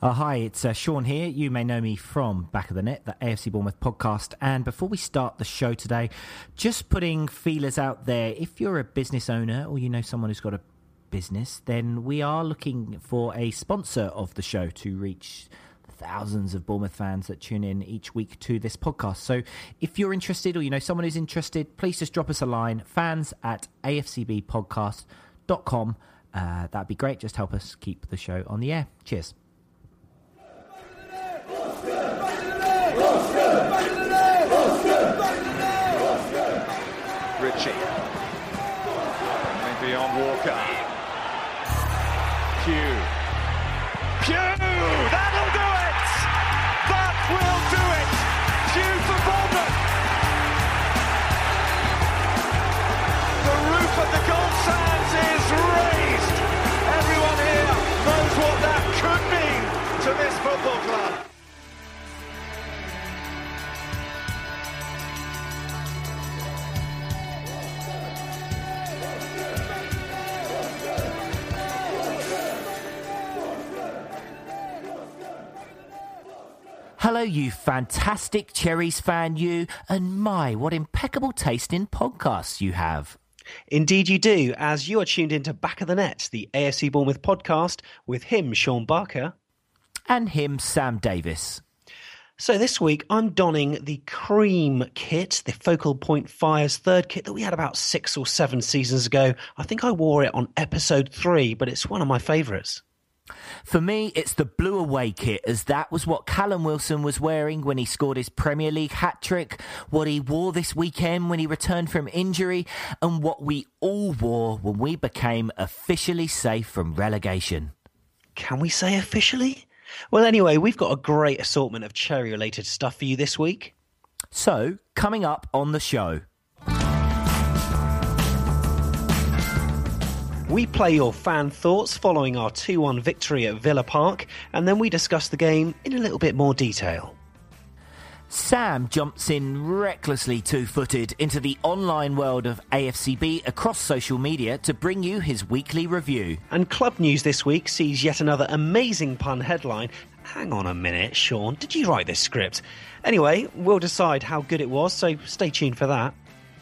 Uh, hi, it's uh, Sean here. You may know me from Back of the Net, the AFC Bournemouth podcast. And before we start the show today, just putting feelers out there. If you're a business owner or you know someone who's got a business, then we are looking for a sponsor of the show to reach thousands of Bournemouth fans that tune in each week to this podcast. So if you're interested or you know someone who's interested, please just drop us a line fans at afcbpodcast.com. Uh, that'd be great. Just help us keep the show on the air. Cheers. Ritchie. Maybe on Walker. Pugh. Hello, you fantastic Cherries fan, you, and my, what impeccable taste in podcasts you have. Indeed, you do, as you are tuned into Back of the Net, the AFC Bournemouth podcast with him, Sean Barker. And him, Sam Davis. So this week, I'm donning the cream kit, the Focal Point Fire's third kit that we had about six or seven seasons ago. I think I wore it on episode three, but it's one of my favourites. For me, it's the blue away kit, as that was what Callum Wilson was wearing when he scored his Premier League hat trick, what he wore this weekend when he returned from injury, and what we all wore when we became officially safe from relegation. Can we say officially? Well, anyway, we've got a great assortment of cherry related stuff for you this week. So, coming up on the show. We play your fan thoughts following our 2 1 victory at Villa Park, and then we discuss the game in a little bit more detail. Sam jumps in recklessly two footed into the online world of AFCB across social media to bring you his weekly review. And club news this week sees yet another amazing pun headline. Hang on a minute, Sean, did you write this script? Anyway, we'll decide how good it was, so stay tuned for that.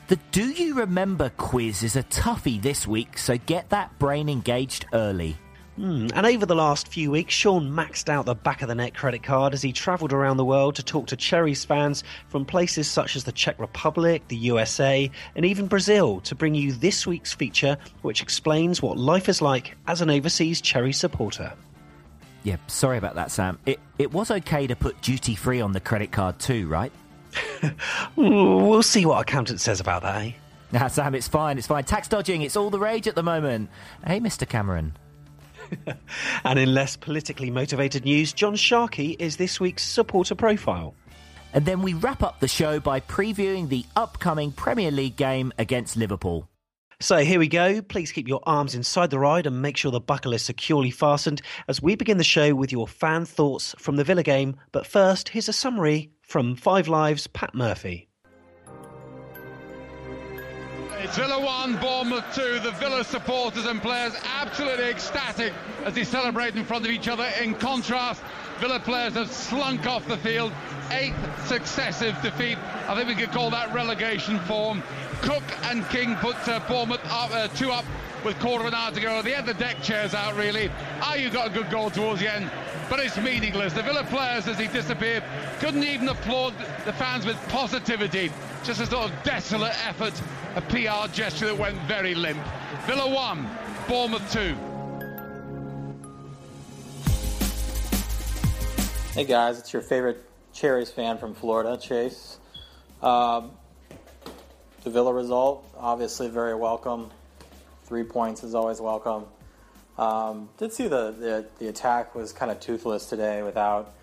The Do You Remember quiz is a toughie this week, so get that brain engaged early. Hmm, And over the last few weeks, Sean maxed out the back of the net credit card as he travelled around the world to talk to Cherries fans from places such as the Czech Republic, the USA, and even Brazil to bring you this week's feature, which explains what life is like as an overseas Cherry supporter. Yeah, sorry about that, Sam. It, it was okay to put duty free on the credit card too, right? We'll see what accountant says about that, eh? Nah, Sam, it's fine, it's fine. Tax dodging, it's all the rage at the moment. Hey, Mr. Cameron. And in less politically motivated news, John Sharkey is this week's supporter profile. And then we wrap up the show by previewing the upcoming Premier League game against Liverpool. So here we go. Please keep your arms inside the ride and make sure the buckle is securely fastened as we begin the show with your fan thoughts from the Villa game. But first, here's a summary from Five Live's Pat Murphy. It's Villa 1, Bournemouth 2. The Villa supporters and players absolutely ecstatic as they celebrate in front of each other. In contrast, Villa players have slunk off the field. Eighth successive defeat. I think we could call that relegation form. Cook and King put uh, Bournemouth up, uh, two up with quarter of an hour to go. They had the deck chairs out, really. Ah, you got a good goal towards the end, but it's meaningless. The Villa players, as he disappeared, couldn't even applaud the fans with positivity. Just a sort of desolate effort, a PR gesture that went very limp. Villa 1, Bournemouth 2. Hey guys, it's your favorite Cherries fan from Florida, Chase. Um, the Villa result, obviously very welcome. Three points is always welcome. Um, did see the, the, the attack was kind of toothless today without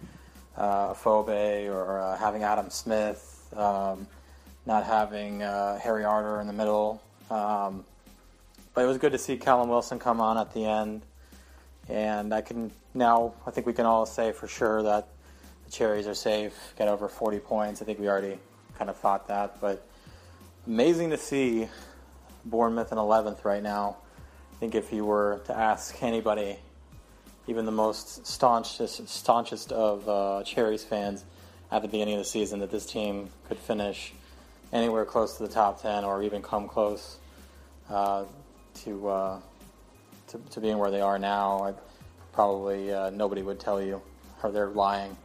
uh, Afobe or uh, having Adam Smith, um, not having uh, Harry Arter in the middle. Um, but it was good to see Callum Wilson come on at the end. And I can now, I think we can all say for sure that the Cherries are safe, get over 40 points. I think we already kind of thought that. But amazing to see Bournemouth in 11th right now. I think if you were to ask anybody, even the most staunchest, staunchest of uh, Cherries fans at the beginning of the season, that this team could finish anywhere close to the top 10 or even come close uh, to, uh, to, to being where they are now, I, probably uh, nobody would tell you, or they're lying.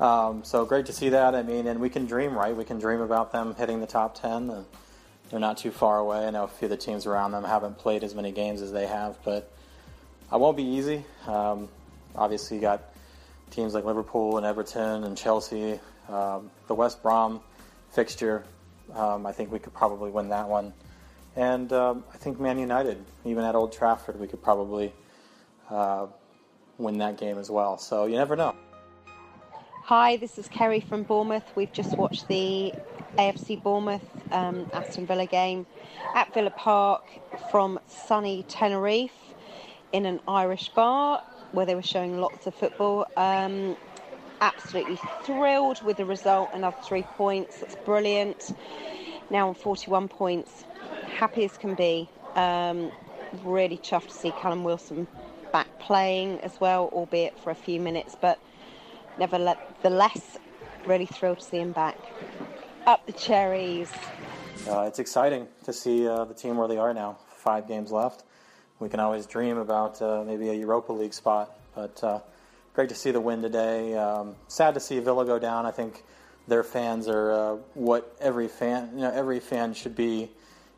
Um, so great to see that. I mean, and we can dream, right? We can dream about them hitting the top 10. They're not too far away. I know a few of the teams around them haven't played as many games as they have, but it won't be easy. Um, obviously, you got teams like Liverpool and Everton and Chelsea. Um, the West Brom fixture, um, I think we could probably win that one. And um, I think Man United, even at Old Trafford, we could probably uh, win that game as well. So you never know. Hi, this is Kerry from Bournemouth. We've just watched the AFC Bournemouth um, Aston Villa game at Villa Park from sunny Tenerife in an Irish bar where they were showing lots of football. Um, absolutely thrilled with the result. Another three points. That's brilliant. Now on 41 points. Happy as can be. Um, really chuffed to see Callum Wilson back playing as well, albeit for a few minutes. But nevertheless, really thrilled to see him back. Up the cherries. Uh, it's exciting to see uh, the team where they are now. Five games left. We can always dream about uh, maybe a Europa League spot, but uh, great to see the win today. Um, sad to see Villa go down. I think their fans are uh, what every fan, you know, every fan should be.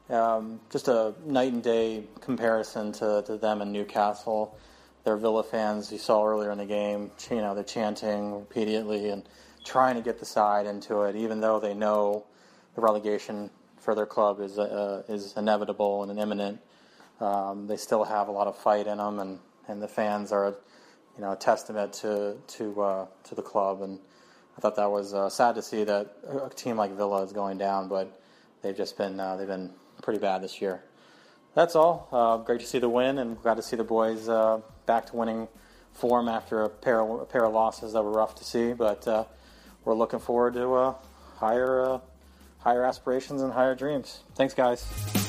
Um, just a night and day comparison to, to them in Newcastle their Villa fans you saw earlier in the game, you know, they're chanting repeatedly and trying to get the side into it, even though they know the relegation for their club is uh, is inevitable and imminent. Um, they still have a lot of fight in them, and, and the fans are, you know, a testament to to uh, to the club. And I thought that was uh, sad to see that a team like Villa is going down, but they've just been uh, they've been pretty bad this year. That's all. Uh, great to see the win, and glad to see the boys uh, back to winning form after a pair of, a pair of losses that were rough to see. But uh, we're looking forward to uh, higher uh, higher aspirations and higher dreams. Thanks, guys.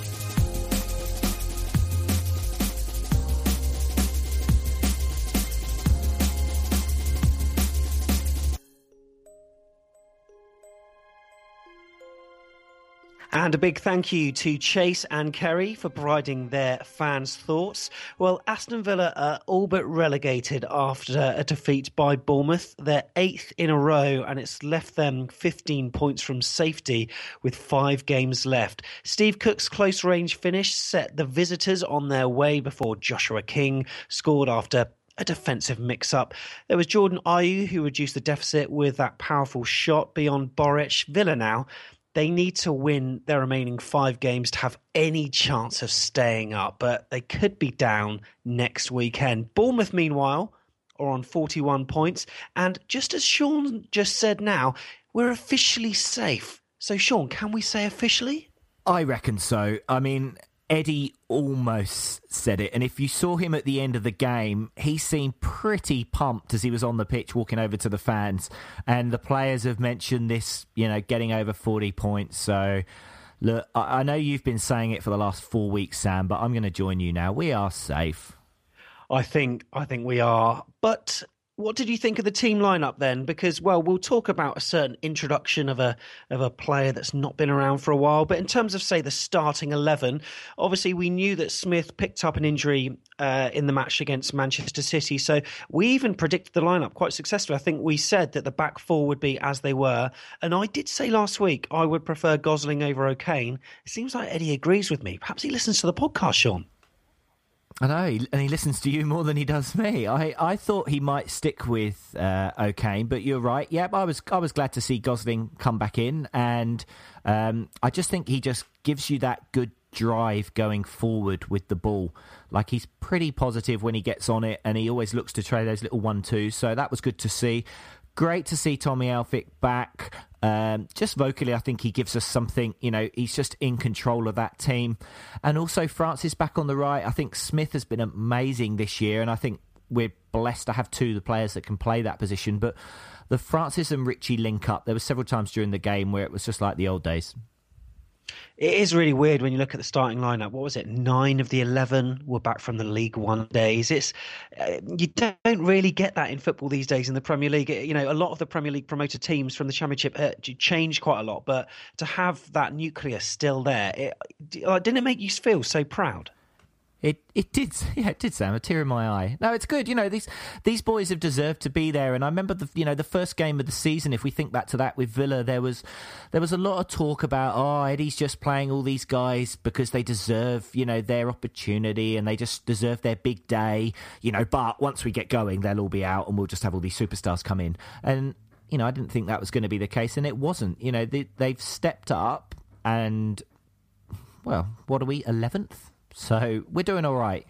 And a big thank you to Chase and Kerry for providing their fans' thoughts. Well, Aston Villa are all but relegated after a defeat by Bournemouth. They're eighth in a row, and it's left them 15 points from safety with five games left. Steve Cook's close range finish set the visitors on their way before Joshua King scored after a defensive mix up. There was Jordan Ayew who reduced the deficit with that powerful shot beyond Boruc. Villa now they need to win their remaining five games to have any chance of staying up, but they could be down next weekend. Bournemouth, meanwhile, are on 41 points. And just as Sean just said now, we're officially safe. So, Sean, can we say officially? I reckon so. I mean, Eddie almost said it. And if you saw him at the end of the game, he seemed pretty pumped as he was on the pitch walking over to the fans. And the players have mentioned this, you know, getting over 40 points. So, look, I know you've been saying it for the last four weeks, Sam, but I'm going to join you now. We are safe. I think I think we are. But what did you think of the team lineup then? Because well, we'll talk about a certain introduction of a of a player that's not been around for a while. But in terms of say the starting eleven, obviously we knew that Smith picked up an injury uh, in the match against Manchester City, so we even predicted the lineup quite successfully. I think we said that the back four would be as they were, and I did say last week I would prefer Gosling over O'Kane. It seems like Eddie agrees with me. Perhaps he listens to the podcast, Sean. I know, and he listens to you more than he does me. I, I thought he might stick with uh, O'Kane, but you're right. Yep, I was I was glad to see Gosling come back in, and um, I just think he just gives you that good drive going forward with the ball. Like he's pretty positive when he gets on it, and he always looks to try those little one twos. So that was good to see. Great to see Tommy Elphick back. Um, just vocally, I think he gives us something. You know, he's just in control of that team, and also Francis back on the right. I think Smith has been amazing this year, and I think we're blessed to have two of the players that can play that position. But the Francis and Ritchie link up. There were several times during the game where it was just like the old days. It is really weird when you look at the starting lineup. What was it? Nine of the eleven were back from the League One days. It's uh, you don't really get that in football these days in the Premier League. You know, a lot of the Premier League promoted teams from the Championship uh, changed quite a lot, but to have that nucleus still there, it, didn't it make you feel so proud? It it did yeah it did Sam a tear in my eye. No, it's good. You know these these boys have deserved to be there. And I remember the you know the first game of the season. If we think back to that with Villa, there was there was a lot of talk about oh Eddie's just playing all these guys because they deserve you know their opportunity and they just deserve their big day. You know, but once we get going, they'll all be out and we'll just have all these superstars come in. And you know I didn't think that was going to be the case, and it wasn't. You know they, they've stepped up and well, what are we eleventh? So we're doing all right.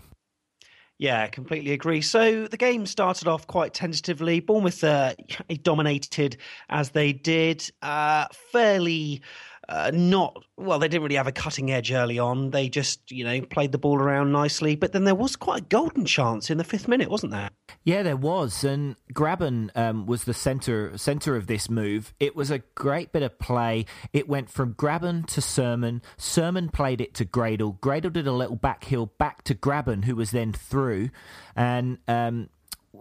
Yeah, completely agree. So the game started off quite tentatively. Bournemouth uh, dominated as they did, uh, fairly uh, not well. They didn't really have a cutting edge early on. They just you know played the ball around nicely. But then there was quite a golden chance in the fifth minute, wasn't there? Yeah, there was. And Grabban um, was the center center of this move. It was a great bit of play. It went from Grabban to Surman. Surman played it to Gradel. Gradel did a little back heel back to Grabban, who was then through. And um,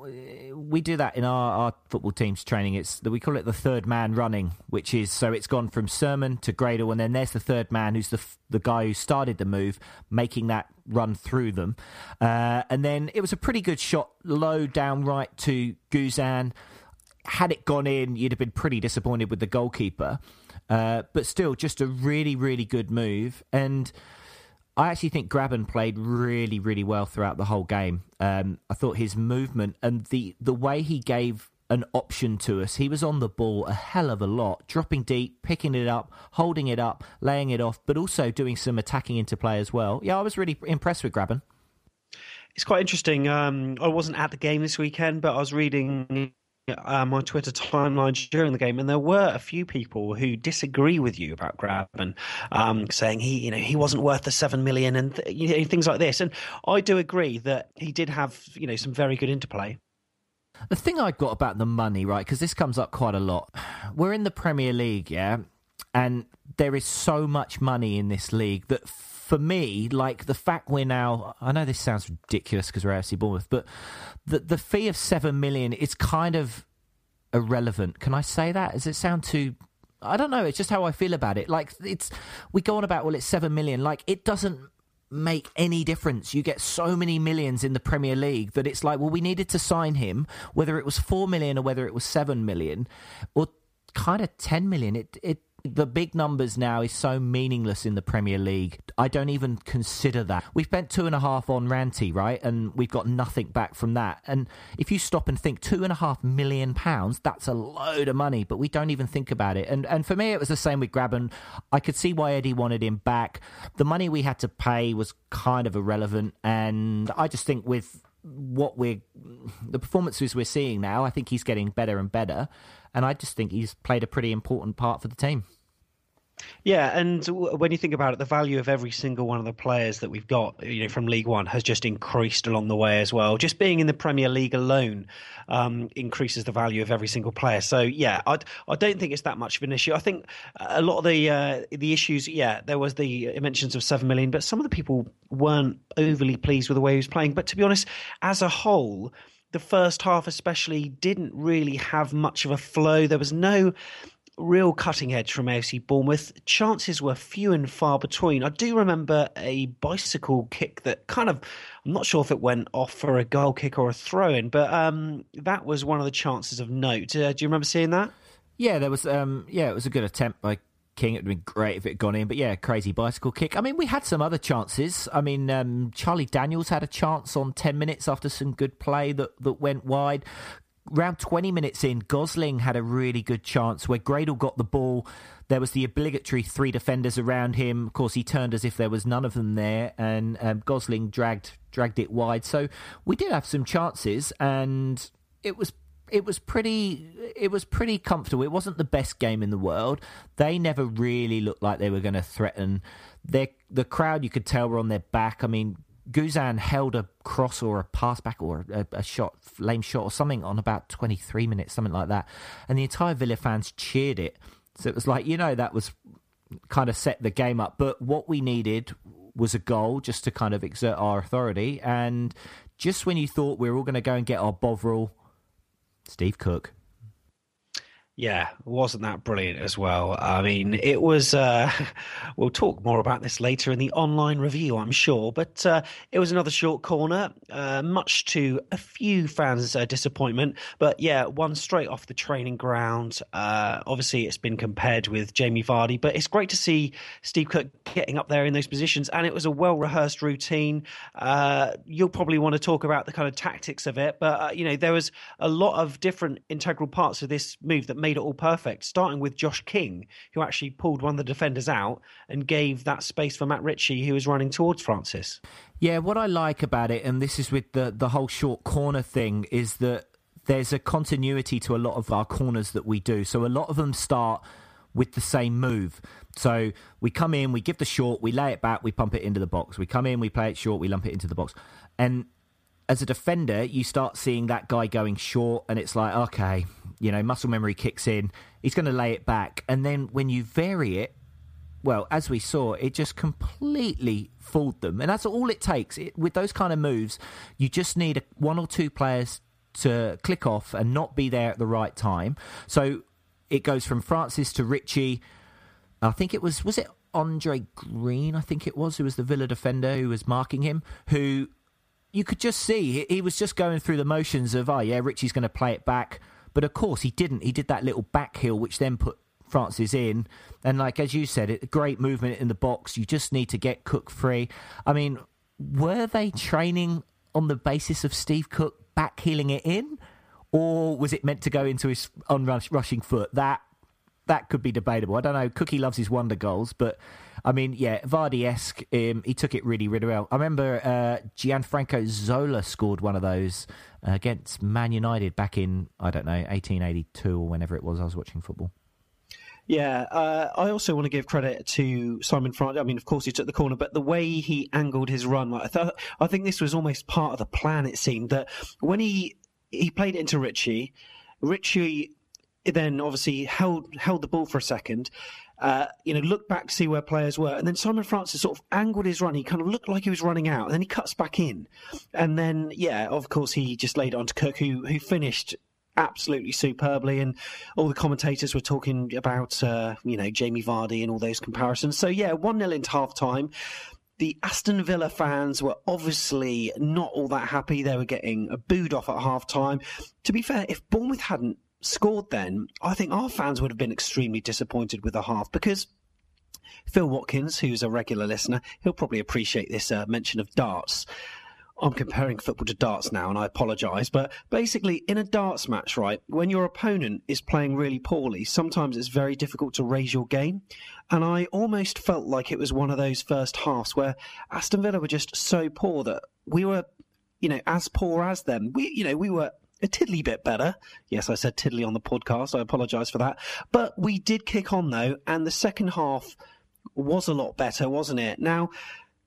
we do that in our, our football team's training. It's we call it the third man running, which is so it's gone from Surman to Gradel, and then there's the third man who's the the guy who started the move, making that run through them, uh, and then it was a pretty good shot, low down right to Guzan. Had it gone in, you'd have been pretty disappointed with the goalkeeper, uh, but still, just a really really good move and. I actually think Grabban played really, really well throughout the whole game. Um, I thought his movement and the the way he gave an option to us. He was on the ball a hell of a lot, dropping deep, picking it up, holding it up, laying it off, but also doing some attacking into play as well. Yeah, I was really impressed with Grabban. It's quite interesting. Um, I wasn't at the game this weekend, but I was reading uh, my Twitter timeline during the game, and there were a few people who disagree with you about Grabban, um, saying he, you know, he wasn't worth the seven million and th- you know, things like this. And I do agree that he did have, you know, some very good interplay. The thing I got about the money, right, because this comes up quite a lot. We're in the Premier League, yeah, and there is so much money in this league that for me, like the fact we're now, I know this sounds ridiculous because we're AFC Bournemouth, but the the fee of seven million is kind of irrelevant. Can I say that? Does it sound too? I don't know. It's just how I feel about it. Like it's we go on about well, it's seven million. Like it doesn't make any difference. You get so many millions in the Premier League that it's like, well, we needed to sign him, whether it was four million or whether it was seven million, or kind of ten million. It it the big numbers now is so meaningless in the Premier League. I don't even consider that. We spent two and a half on Rantie, right? And we've got nothing back from that. And if you stop and think two and a half million pounds, that's a load of money, but we don't even think about it. And and for me, it was the same with Grabban. I could see why Eddie wanted him back. The money we had to pay was kind of irrelevant. And I just think with what we're, the performances we're seeing now, I think he's getting better and better and I just think he's played a pretty important part for the team. Yeah, and when you think about it, the value of every single one of the players that we've got, you know, from League One has just increased along the way as well. Just being in the Premier League alone um, increases the value of every single player. So yeah, I, I don't think it's that much of an issue. I think a lot of the uh, the issues, yeah, there was the mentions of seven million, but some of the people weren't overly pleased with the way he was playing. But to be honest, as a whole, the first half especially didn't really have much of a flow. There was no real cutting edge from AFC Bournemouth. Chances were few and far between. I do remember a bicycle kick that kind of, I'm not sure if it went off for a goal kick or a throw in, but um, that was one of the chances of note. Uh, do you remember seeing that? Yeah, there was. Um, yeah, it was a good attempt by King. It would have been great if it had gone in, but yeah, crazy bicycle kick. I mean, we had some other chances. I mean, um, Charlie Daniels had a chance on ten minutes after some good play that that went wide. around 20 minutes in, Gosling had a really good chance where Gradel got the ball. There was the obligatory three defenders around him. Of course, he turned as if there was none of them there, and um, Gosling dragged dragged it wide. So we did have some chances, and it was it was pretty it was pretty comfortable. It wasn't the best game in the world. They never really looked like they were going to threaten. Their, the crowd, you could tell, were on their back. I mean, Guzan held a cross or a pass back or a, a, shot, lame shot or something on about 23 minutes, something like that. And the entire Villa fans cheered it. So it was like, you know, that was kind of set the game up. But what we needed was a goal just to kind of exert our authority. And just when you thought we were all going to go and get our Bovril, Steve Cook yeah, wasn't that brilliant as well? I mean, it was. Uh, we'll talk more about this later in the online review, I'm sure. But uh, it was another short corner, uh, much to a few fans' uh, disappointment. But yeah, one straight off the training ground. Uh, obviously, it's been compared with Jamie Vardy, but it's great to see Steve Cook getting up there in those positions. And it was a well rehearsed routine. Uh, you'll probably want to talk about the kind of tactics of it, but you know, there was a lot of different integral parts of this move that made it all perfect, starting with Josh King, who actually pulled one of the defenders out and gave that space for Matt Ritchie, who was running towards Francis. Yeah, what I like about it, and this is with the, the whole short corner thing, is that there's a continuity to a lot of our corners that we do. So a lot of them start with the same move. So we come in, we give the short, we lay it back, we pump it into the box. We come in, we play it short, we lump it into the box. And as a defender, you start seeing that guy going short, and it's like, okay, you know, muscle memory kicks in. He's going to lay it back. And then when you vary it, well, as we saw, it just completely fooled them. And that's all it takes. It, with those kind of moves, you just need a, one or two players to click off and not be there at the right time. So it goes from Francis to Ritchie. I think it was, was it Andre Green? I think it was, who was the Villa defender who was marking him, who you could just see he, was just going through the motions of, oh, yeah, Ritchie's going to play it back. But of course, he didn't. He did that little back heel, which then put Francis in. And like as you said, it great movement in the box. You just need to get Cook free. I mean, were they training on the basis of Steve Cook back heeling it in, or was it meant to go into his on rushing foot? That that could be debatable. I don't know. Cookie loves his wonder goals, but I mean, yeah, Vardy esque. Um, he took it really, really well. I remember uh, Gianfranco Zola scored one of those uh, against Man United back in I don't know 1882 or whenever it was I was watching football. Yeah, uh, I also want to give credit to Simon Francis. I mean, of course, he took the corner, but the way he angled his run, like, I, th- I think this was almost part of the plan. It seemed that when he he played it into Ritchie, Ritchie then obviously held held the ball for a second, uh, you know, looked back to see where players were, and then Simon Francis sort of angled his run. He kind of looked like he was running out, and then he cuts back in, and then yeah, of course he just laid it on to Cook, who who finished absolutely superbly, and all the commentators were talking about uh, you know Jamie Vardy and all those comparisons. So yeah, one 0 into half time. The Aston Villa fans were obviously not all that happy. They were getting booed off at half time. To be fair, if Bournemouth hadn't scored then, I think our fans would have been extremely disappointed with the half because Phil Watkins, who's a regular listener, he'll probably appreciate this uh, mention of darts. I'm comparing football to darts now, and I apologise. But basically, in a darts match, right, when your opponent is playing really poorly, sometimes it's very difficult to raise your game. And I almost felt like it was one of those first halves where Aston Villa were just so poor that we were, you know, as poor as them. We, you know, we were a tiddly bit better. Yes, I said tiddly on the podcast. I apologise for that. But we did kick on though, and the second half was a lot better, wasn't it? Now,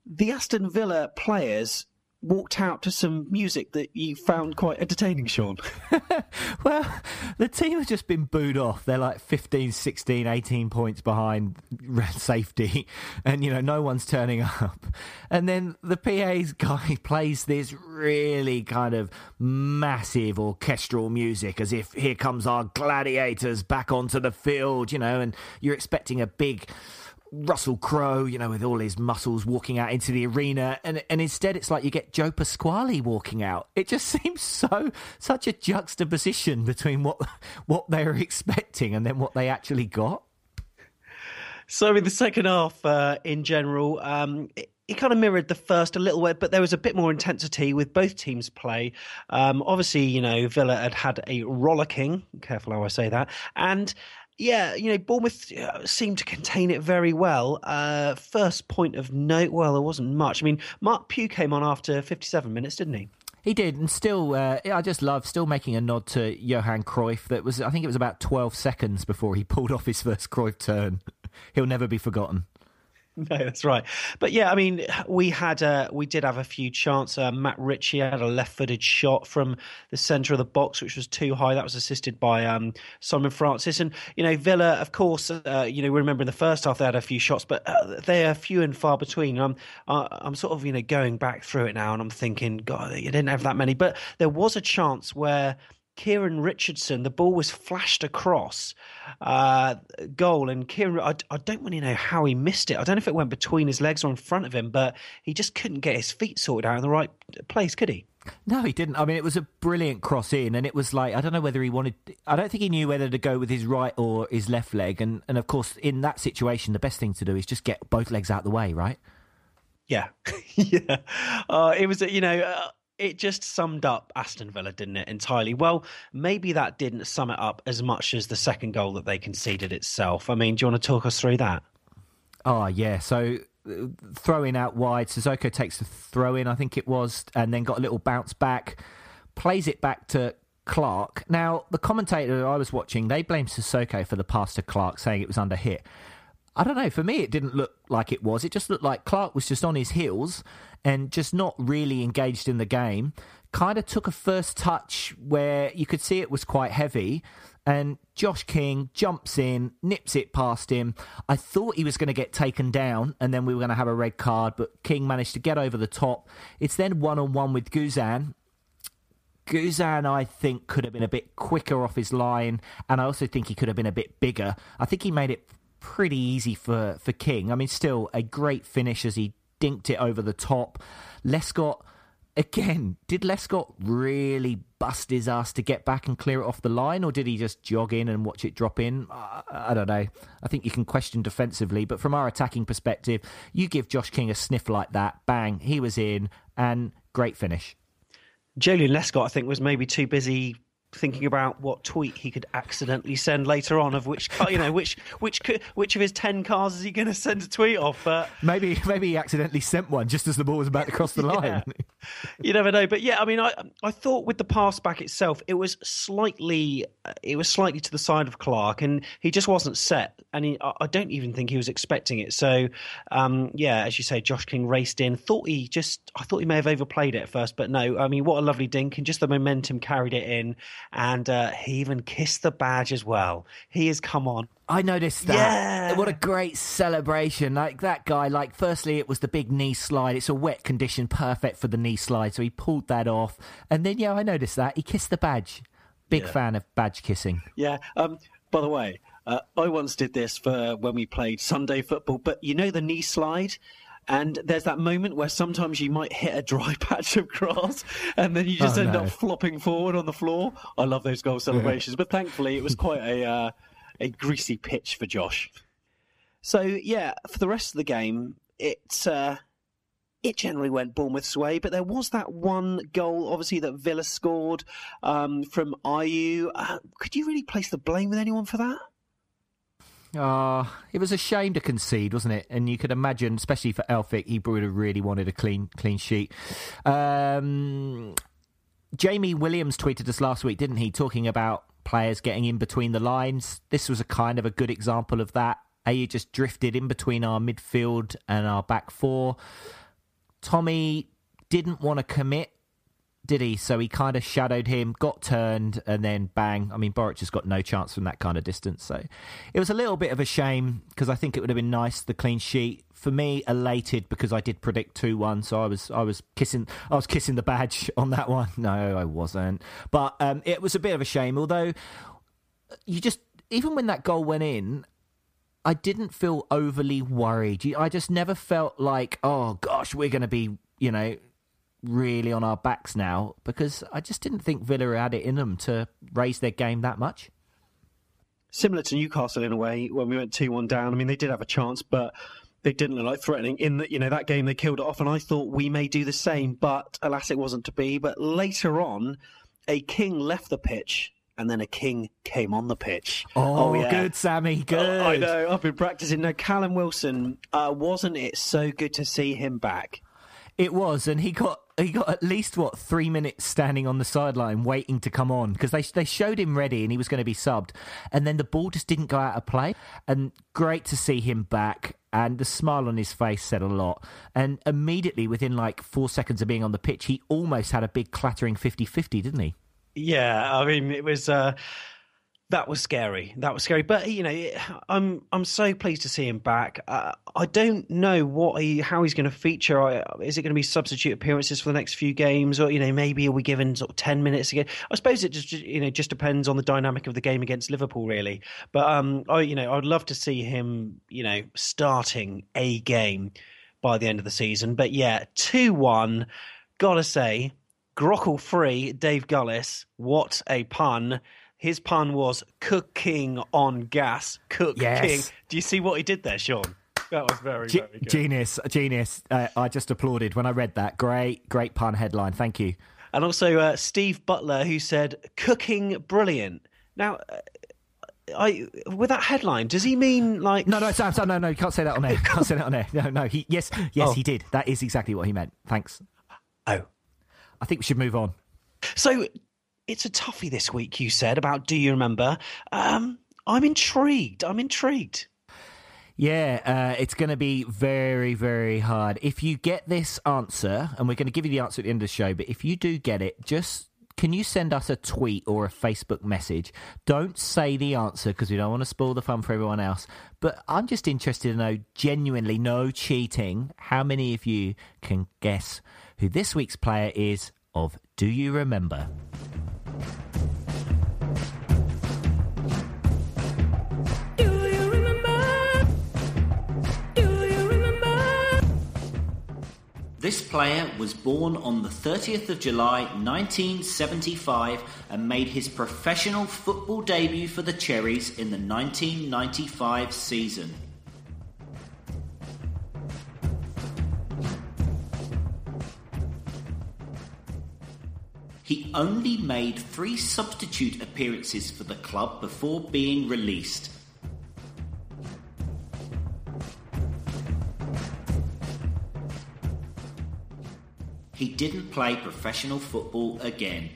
the Aston Villa players walked out to some music that you found quite entertaining, Sean? well, the team has just been booed off. They're like 15, 16, 18 points behind safety, and you know, no one's turning up. And then the PA's guy plays this really kind of massive orchestral music as if here comes our gladiators back onto the field, you know, and you're expecting a big Russell Crowe, you know, with all his muscles walking out into the arena, and and instead it's like you get Joe Pasquale walking out. It just seems so such a juxtaposition between what what they were expecting and then what they actually got. So in the second half, uh, in general, um, it, it, kind of mirrored the first a little bit, but there was a bit more intensity with both teams' play. Um, obviously, you know, Villa had had a rollicking. Careful how I say that, and. Yeah, you know, Bournemouth uh, seemed to contain it very well. Uh, first point of note, well, there wasn't much. I mean, Marc Pugh came on after 57 minutes, didn't he? He did, and still, uh, I just love still making a nod to Johan Cruyff. That was, I think, it was about twelve seconds before he pulled off his first Cruyff turn. He'll never be forgotten. No, that's right. But yeah, I mean, we had uh, we did have a few chances. Uh, Matt Ritchie had a left-footed shot from the centre of the box, which was too high. That was assisted by um, Simon Francis. And you know, Villa, of course, uh, you know, we remember in the first half they had a few shots, but uh, they are few and far between. I'm I'm sort of you know going back through it now, and I'm thinking, God, you didn't have that many. But there was a chance where Kieran Richardson, the ball was flashed across uh, goal, and Kieran, I, I, don't really know how he missed it. I don't know if it went between his legs or in front of him, but he just couldn't get his feet sorted out in the right place, could he? No, he didn't. I mean, it was a brilliant cross in, and it was like I don't know whether he wanted. I don't think he knew whether to go with his right or his left leg, and and of course, in that situation, the best thing to do is just get both legs out of the way, right? Yeah, yeah. Uh, it was, you know, uh, it just summed up Aston Villa, didn't it, entirely? Well, maybe that didn't sum it up as much as the second goal that they conceded itself. I mean, do you want to talk us through that? Oh, yeah. So uh, throwing out wide, Cissokho takes the throw in, I think it was, and then got a little bounce back, plays it back to Clark. Now, the commentator I was watching, they blamed Cissokho for the pass to Clark, saying it was under hit. I don't know. For me, it didn't look like it was. It just looked like Clark was just on his heels and just not really engaged in the game. Kind of took a first touch where you could see it was quite heavy. And Josh King jumps in, nips it past him. I thought he was going to get taken down and then we were going to have a red card, but King managed to get over the top. It's then one on one with Guzan. Guzan, I think, could have been a bit quicker off his line, and I also think he could have been a bit bigger. I think he made it pretty easy for, for King. I mean, still a great finish as he dinked it over the top. Lescott, again, did Lescott really bust his ass to get back and clear it off the line, or did he just jog in and watch it drop in? I, I don't know. I think you can question defensively, but from our attacking perspective, you give Josh King a sniff like that, bang, he was in, and great finish. Joleon Lescott, I think, was maybe too busy thinking about what tweet he could accidentally send later on of which you know which which which of his 10 cars is he going to send a tweet off but maybe maybe he accidentally sent one just as the ball was about to cross the line. Yeah. you never know but yeah i mean i i thought with the pass back itself it was slightly it was slightly to the side of clark and he just wasn't set and he, i don't even think he was expecting it. So um, yeah as you say josh king raced in. Thought he just i thought he may have overplayed it at first but no i mean what a lovely dink and just the momentum carried it in and uh, he even kissed the badge as well. He has come on. I noticed that. Yeah. What a great celebration. Like that guy, like, firstly, it was the big knee slide. It's a wet condition, perfect for the knee slide. So he pulled that off. And then, yeah, I noticed that. He kissed the badge. Big yeah. fan of badge kissing. Yeah. Um, by the way, uh, I once did this for when we played Sunday football, but you know the knee slide? And there's that moment where sometimes you might hit a dry patch of grass and then you just oh, end no. up flopping forward on the floor. I love those goal celebrations, but thankfully it was quite a uh, a greasy pitch for Josh. So yeah, for the rest of the game, it uh, it generally went Bournemouth's way, but there was that one goal, obviously that Villa scored um, from Ayew. Uh, could you really place the blame with anyone for that? Uh, it was a shame to concede, wasn't it? And you could imagine, especially for Elphick, he would have really wanted a clean clean sheet. Um, Jamie Williams tweeted us last week, didn't he? Talking about players getting in between the lines. This was a kind of a good example of that. Ayew just drifted in between our midfield and our back four. Tommy didn't want to commit did he? So he kind of shadowed him, got turned, and then bang. I mean, Boruc has got no chance from that kind of distance. So it was a little bit of a shame because I think it would have been nice the clean sheet. For me, elated because I did predict two one, so I was I was kissing I was kissing the badge on that one. No, I wasn't, but um, it was a bit of a shame. Although you just even when that goal went in, I didn't feel overly worried. I just never felt like, oh gosh, we're going to be, you know, really on our backs now because I just didn't think Villa had it in them to raise their game that much. similar to Newcastle in a way when we went 2 1 down. I mean, they did have a chance, but they didn't look like threatening. In that, you know, that game they killed it off, and I thought we may do the same, but alas, it wasn't to be. But later on, a king left the pitch and then a king came on the pitch. Oh, oh yeah. good, Sammy, good. Oh, I know. I've been practicing. No, Callum Wilson, uh, wasn't it so good to see him back? It was, and he got he got at least what three minutes standing on the sideline waiting to come on because they they showed him ready and he was going to be subbed, and then the ball just didn't go out of play. And great to see him back, and the smile on his face said a lot. And immediately within like four seconds of being on the pitch, he almost had a big clattering 50-50, didn't he? Yeah, I mean it was. Uh that was scary. That was scary. But you know, I'm I'm so pleased to see him back. Uh, I don't know what he how he's going to feature. Is it going to be substitute appearances for the next few games, or you know, maybe are we given sort of ten minutes again? I suppose it just you know just depends on the dynamic of the game against Liverpool, really. But um, I you know I'd love to see him you know starting a game by the end of the season. But yeah, two one. Gotta say, Grockle free, Dave Gullis. What a pun! His pun was cooking on gas. Cooking. yes. Do you see what he did there, Sean? That was very, G- very good. Genius, genius. Uh, I just applauded when I read that. Great, great pun headline. Thank you. And also uh, Steve Butler, who said, cooking brilliant. Now, uh, I with that headline, does he mean like? No, no, Sam, Sam, no, no, you can't say that on air. Can't say that on air. No, no. He, yes, yes, oh. he did. That is exactly what he meant. Thanks. Oh, I think we should move on. So, it's a toughie this week, you said, about Do You Remember? Um, I'm intrigued. I'm intrigued. Yeah, uh, it's going to be very, very hard. If you get this answer, and we're going to give you the answer at the end of the show, but if you do get it, just can you send us a tweet or a Facebook message? Don't say the answer because we don't want to spoil the fun for everyone else. But I'm just interested to know, genuinely, no cheating, how many of you can guess who this week's player is of Do You Remember? This player was born on the 30th of July 1975 and made his professional football debut for the Cherries in the 1995 season. He only made three substitute appearances for the club before being released. He didn't play professional football again.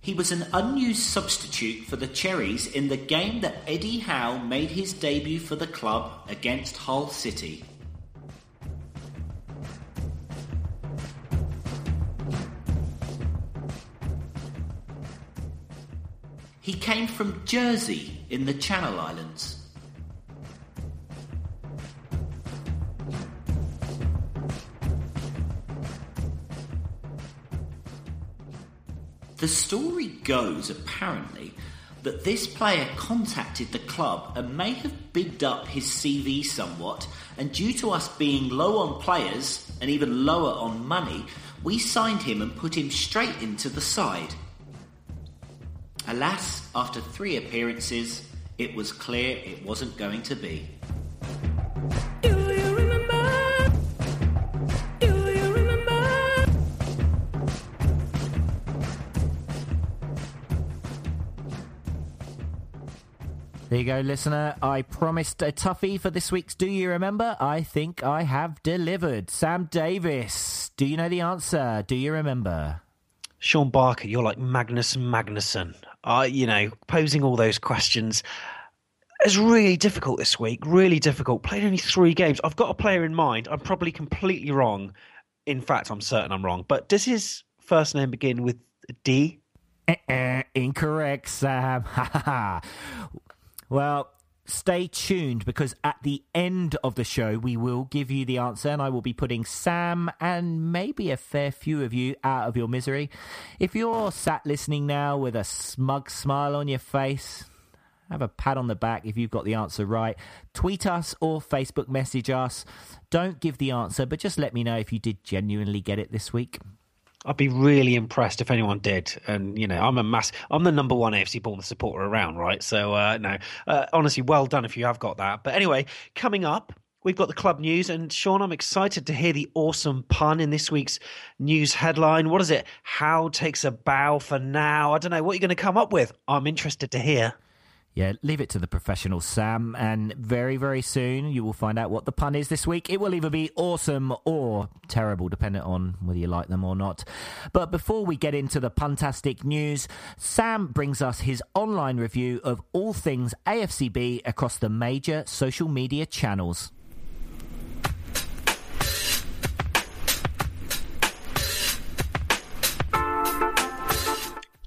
He was an unused substitute for the Cherries in the game that Eddie Howe made his debut for the club against Hull City. Came from Jersey in the Channel Islands. The story goes, apparently, that this player contacted the club and may have bigged up his CV somewhat, and due to us being low on players and even lower on money, we signed him and put him straight into the side. Alas, after three appearances, it was clear it wasn't going to be. There you go, listener. I promised a toughie for this week's Do You Remember? I think I have delivered. Sam Davis, do you know the answer? Do you remember? Sean Barker, you're like Magnus Magnusson. Uh, you know, posing all those questions. It's really difficult this week. Really difficult. Played only three games. I've got a player in mind. I'm probably completely wrong. In fact, I'm certain I'm wrong. But does his first name begin with D? Uh-uh, incorrect, Sam. Well, stay tuned because at the end of the show, we will give you the answer, and I will be putting Sam and maybe a fair few of you out of your misery. If you're sat listening now with a smug smile on your face, have a pat on the back if you've got the answer right. Tweet us or Facebook message us. Don't give the answer, but just let me know if you did genuinely get it this week. I'd be really impressed if anyone did. And you know, I'm a mass. I'm the number one AFC Bournemouth supporter around, right? So uh, no, uh, honestly, well done if you have got that. But anyway, coming up. We've got the club news, and Sean, I'm excited to hear the awesome pun in this week's news headline. What is it? How takes a bow for now? I don't know. What you're you going to come up with? I'm interested to hear. Yeah, leave it to the professionals, Sam. And very, very soon you will find out what the pun is this week. It will either be awesome or terrible, depending on whether you like them or not. But before we get into the puntastic news, Sam brings us his online review of all things AFCB across the major social media channels.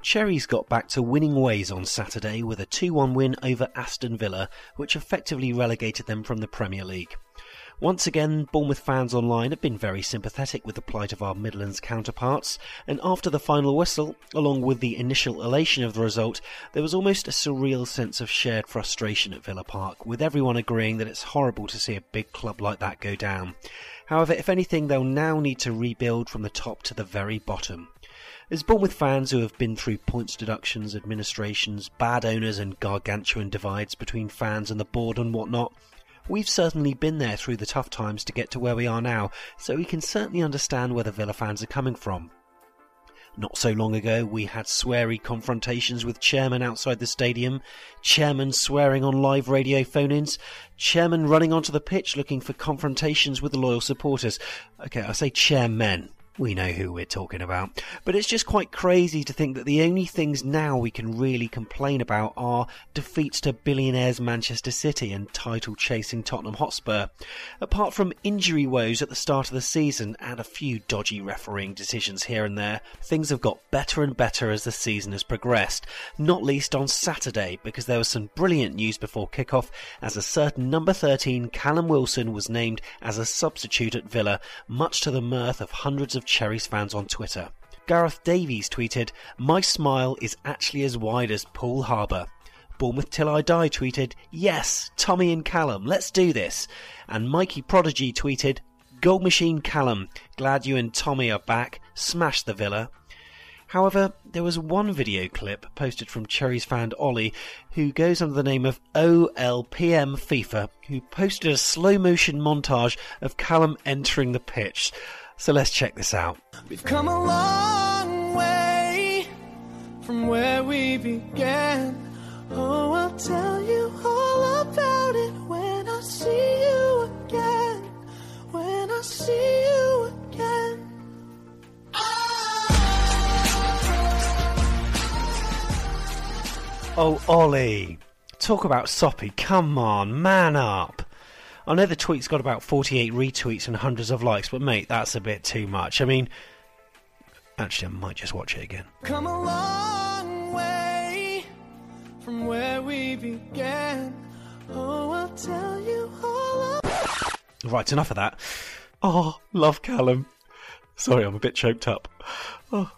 Cherries got back to winning ways on Saturday with a 2 1 win over Aston Villa, which effectively relegated them from the Premier League. Once again, Bournemouth fans online have been very sympathetic with the plight of our Midlands counterparts, and after the final whistle, along with the initial elation of the result, there was almost a surreal sense of shared frustration at Villa Park, with everyone agreeing that it's horrible to see a big club like that go down. However, if anything, they'll now need to rebuild from the top to the very bottom. As Bournemouth fans who have been through points deductions, administrations, bad owners, and gargantuan divides between fans and the board and whatnot, we've certainly been there through the tough times to get to where we are now, so we can certainly understand where the Villa fans are coming from. Not so long ago, we had sweary confrontations with chairmen outside the stadium, chairmen swearing on live radio phone ins, chairmen running onto the pitch looking for confrontations with the loyal supporters. Okay, I say chairmen. We know who we're talking about. But it's just quite crazy to think that the only things now we can really complain about are defeats to billionaires Manchester City and title chasing Tottenham Hotspur. Apart from injury woes at the start of the season and a few dodgy refereeing decisions here and there, things have got better and better as the season has progressed. Not least on Saturday, because there was some brilliant news before kickoff as a certain number 13 Callum Wilson was named as a substitute at Villa, much to the mirth of hundreds of Cherries fans on Twitter. Gareth Davies tweeted, My smile is actually as wide as Poole Harbour. Bournemouth Till I Die tweeted, Yes, Tommy and Callum, let's do this. And Mikey Prodigy tweeted, Gold Machine Callum, glad you and Tommy are back, smash the Villa. However, there was one video clip posted from Cherries fan Ollie, who goes under the name of OLPM FIFA, who posted a slow motion montage of Callum entering the pitch. So let's check this out. We've come a long way from where we began. Oh, I'll tell you all about it when I see you again. When I see you again. Oh, Ollie. Talk about soppy. Come on, man up. I know the tweet's got about 48 retweets and hundreds of likes, but mate, that's a bit too much. I mean, actually, I might just watch it again. Come a long way from where we began. Oh, I'll tell you all Right, enough of that. Oh, love Callum. Sorry, I'm a bit choked up. Oh.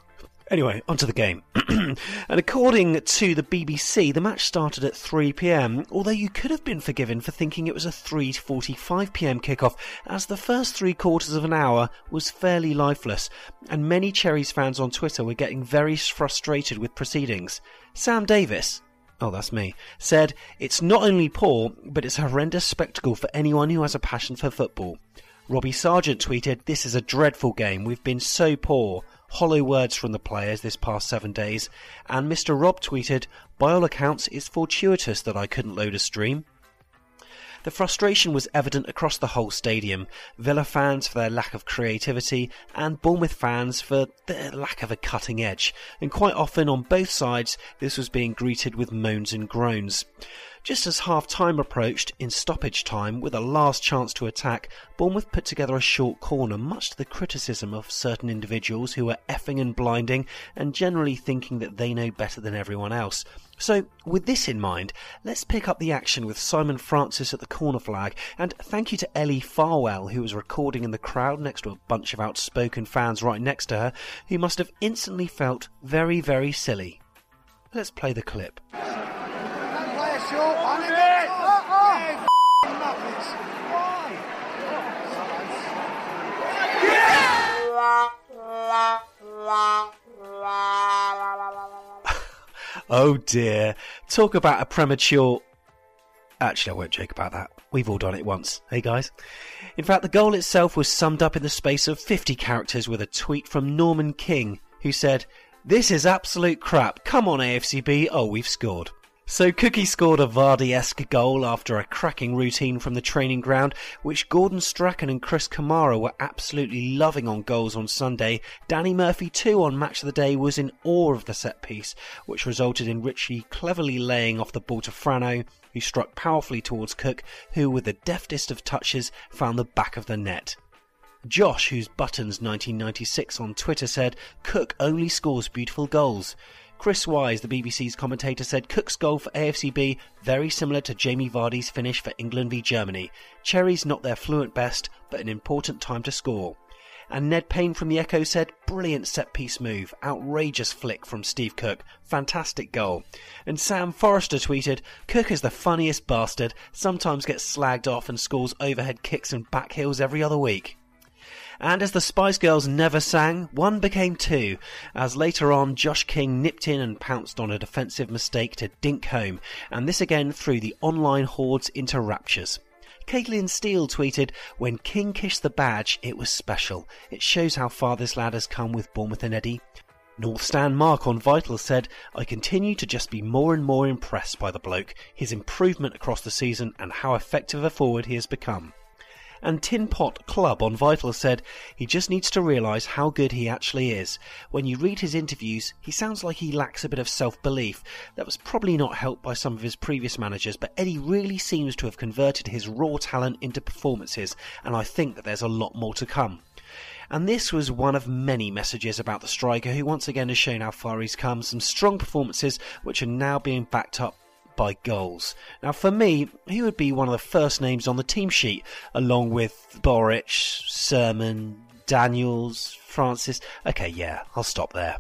Anyway, onto the game. and according to the BBC, the match started at 3 pm, although you could have been forgiven for thinking it was a 3:45 pm kickoff, as the first three quarters of an hour was fairly lifeless, and many Cherries fans on Twitter were getting very frustrated with proceedings. Sam Davis, oh that's me, said, It's not only poor, but it's a horrendous spectacle for anyone who has a passion for football. Robbie Sargent tweeted, This is a dreadful game. We've been so poor. Hollow words from the players this past seven days. And Mr. Rob tweeted, By all accounts, it's fortuitous that I couldn't load a stream. The frustration was evident across the whole stadium. Villa fans for their lack of creativity, and Bournemouth fans for their lack of a cutting edge. And quite often on both sides, this was being greeted with moans and groans. Just as half time approached, in stoppage time, with a last chance to attack, Bournemouth put together a short corner, much to the criticism of certain individuals who were effing and blinding and generally thinking that they know better than everyone else. So, with this in mind, let's pick up the action with Simon Francis at the corner flag, and thank you to Ellie Farwell, who was recording in the crowd next to a bunch of outspoken fans right next to her, who must have instantly felt very, very silly. Let's play the clip. Oh dear. Talk about a premature. Actually, I won't joke about that. We've all done it once. Hey guys? In fact, the goal itself was summed up in the space of 50 characters with a tweet from Norman King, who said, This is absolute crap. Come on, AFCB. Oh, we've scored. So Cookie scored a Vardy-esque goal after a cracking routine from the training ground, which Gordon Strachan and Chris Kamara were absolutely loving on goals on Sunday. Danny Murphy too on Match of the Day was in awe of the set piece, which resulted in Ritchie cleverly laying off the ball to Frano, who struck powerfully towards Cook, who with the deftest of touches found the back of the net. Josh, who's Buttons 1996 on Twitter said, Cook only scores beautiful goals. Chris Wise, the BBC's commentator, said Cook's goal for AFCB very similar to Jamie Vardy's finish for England v Germany. Cherry's not their fluent best, but an important time to score. And Ned Payne from the Echo said, brilliant set piece move, outrageous flick from Steve Cook, fantastic goal. And Sam Forrester tweeted, Cook is the funniest bastard, sometimes gets slagged off and scores overhead kicks and back heels every other week. And as the Spice Girls never sang, one became two, as later on Josh King nipped in and pounced on a defensive mistake to dink home, and this again threw the online hordes into raptures. Caitlin Steele tweeted, When King kissed the badge, it was special. It shows how far this lad has come with Bournemouth and Eddie. North Stand Mark on Vital said, I continue to just be more and more impressed by the bloke, his improvement across the season, and how effective a forward he has become. And Tin Pot Club on Vital said he just needs to realise how good he actually is. When you read his interviews, he sounds like he lacks a bit of self belief. That was probably not helped by some of his previous managers, but Eddie really seems to have converted his raw talent into performances, and I think that there's a lot more to come. And this was one of many messages about the striker who once again has shown how far he's come. Some strong performances which are now being backed up by goals. Now, for me, he would be one of the first names on the team sheet, along with Boruc, Surman, Daniels, Francis. Okay, yeah, I'll stop there.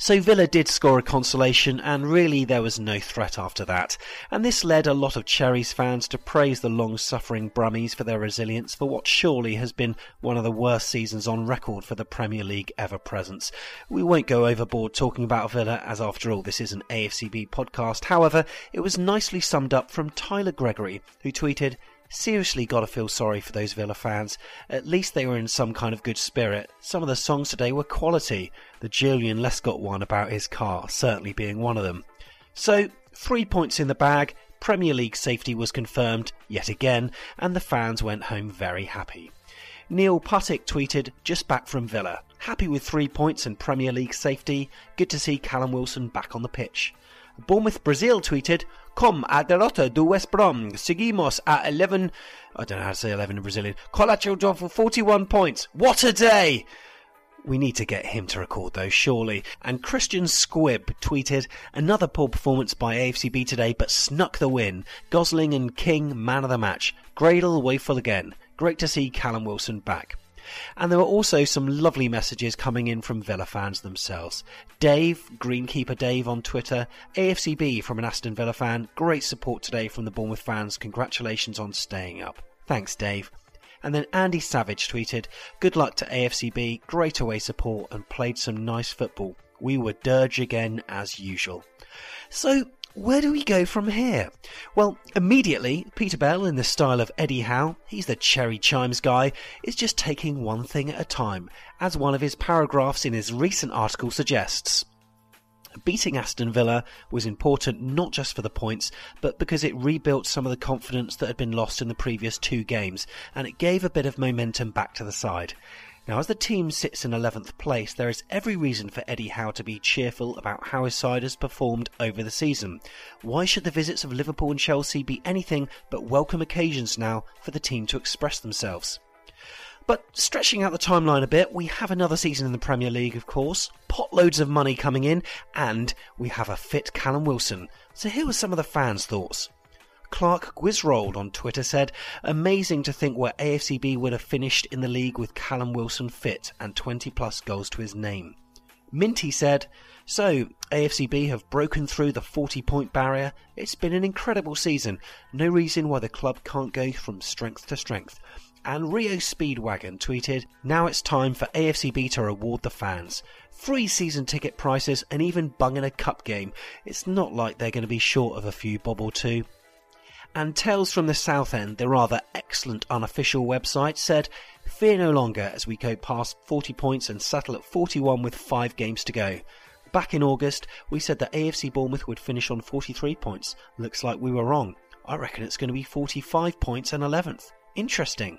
So Villa did score a consolation, and really there was no threat after that. And this led a lot of Cherries fans to praise the long suffering Brummies for their resilience for what surely has been one of the worst seasons on record for the Premier League ever presence. We won't go overboard talking about Villa, as after all, this is an AFCB podcast. However, it was nicely summed up from Tyler Gregory, who tweeted, Seriously, gotta feel sorry for those Villa fans. At least they were in some kind of good spirit. Some of the songs today were quality. The Joleon Lescott one about his car certainly being one of them. So, three points in the bag, Premier League safety was confirmed yet again, and the fans went home very happy. Neil Puttick tweeted, just back from Villa. Happy with three points and Premier League safety. Good to see Callum Wilson back on the pitch. Bournemouth Brazil tweeted, Com a derrota do West Brom. Seguimos at 11. I don't know how to say 11 in Brazilian. Colateral draw for 41 points. What a day! We need to get him to record those, surely. And Christian Squibb tweeted, another poor performance by AFCB today, but snuck the win. Gosling and King, man of the match. Gradel, Wayful again. Great to see Callum Wilson back. And there were also some lovely messages coming in from Villa fans themselves. Dave, Greenkeeper Dave on Twitter, AFCB from an Aston Villa fan, great support today from the Bournemouth fans, congratulations on staying up. Thanks, Dave. And then Andy Savage tweeted, Good luck to AFCB, great away support, and played some nice football. We were dirge again as usual. So where do we go from here? Well, immediately, Peter Bell, in the style of Eddie Howe, he's the cherry chimes guy, is just taking one thing at a time, as one of his paragraphs in his recent article suggests. Beating Aston Villa was important not just for the points, but because it rebuilt some of the confidence that had been lost in the previous two games, and it gave a bit of momentum back to the side. Now, as the team sits in 11th place, there is every reason for Eddie Howe to be cheerful about how his side has performed over the season. Why should the visits of Liverpool and Chelsea be anything but welcome occasions now for the team to express themselves? But stretching out the timeline a bit, we have another season in the Premier League, of course, potloads of money coming in, and we have a fit Callum Wilson. So here were some of the fans' thoughts. Clark Griswold on Twitter said, Amazing to think where AFCB would have finished in the league with Callum Wilson fit and 20 plus goals to his name. Minty said, So, AFCB have broken through the 40 point barrier. It's been an incredible season. No reason why the club can't go from strength to strength. And Rio Speedwagon tweeted, Now it's time for AFCB to reward the fans. Free season ticket prices and even bunging a cup game. It's not like they're going to be short of a few bob or two. And Tales from the South End, the rather excellent unofficial website, said, Fear no longer as we go past 40 points and settle at 41 with 5 games to go. Back in August, we said that AFC Bournemouth would finish on 43 points. Looks like we were wrong. I reckon it's going to be 45 points and 11th. Interesting.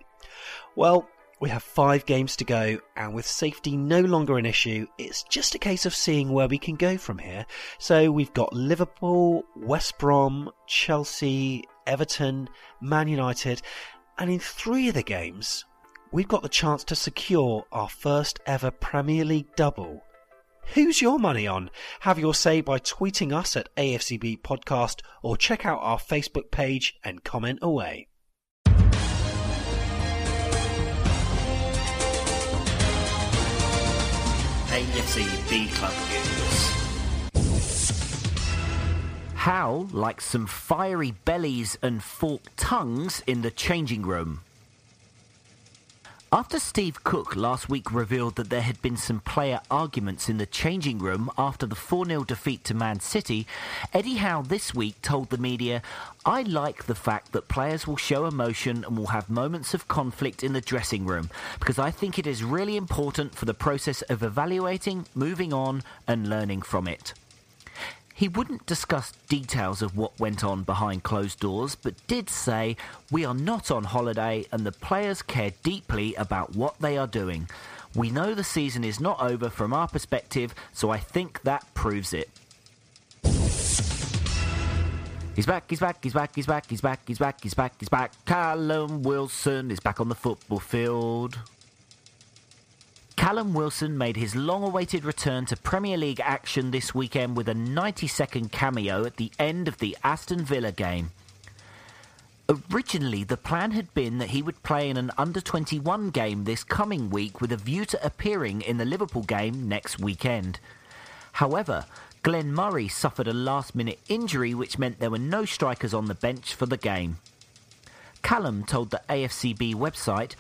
Well, we have five games to go, and with safety no longer an issue, it's just a case of seeing where we can go from here. So we've got Liverpool, West Brom, Chelsea, Everton, Man United, and in three of the games, we've got the chance to secure our first ever Premier League double. Who's your money on? Have your say by tweeting us at AFCB Podcast or check out our Facebook page and comment away. AFC B Club News. How like some fiery bellies and forked tongues in the changing room. After Steve Cook last week revealed that there had been some player arguments in the changing room after the 4 0 defeat to Man City, Eddie Howe this week told the media, I like the fact that players will show emotion and will have moments of conflict in the dressing room because I think it is really important for the process of evaluating, moving on, and learning from it. He wouldn't discuss details of what went on behind closed doors, but did say, We are not on holiday and the players care deeply about what they are doing. We know the season is not over from our perspective, so I think that proves it. He's back, he's back, he's back, he's back, he's back, he's back, he's back, he's back. Callum Wilson is back on the football field. Callum Wilson made his long awaited return to Premier League action this weekend with a 90 second cameo at the end of the Aston Villa game. Originally, the plan had been that he would play in an under 21 game this coming week with a view to appearing in the Liverpool game next weekend. However, Glenn Murray suffered a last minute injury, which meant there were no strikers on the bench for the game. Callum told the AFCB website,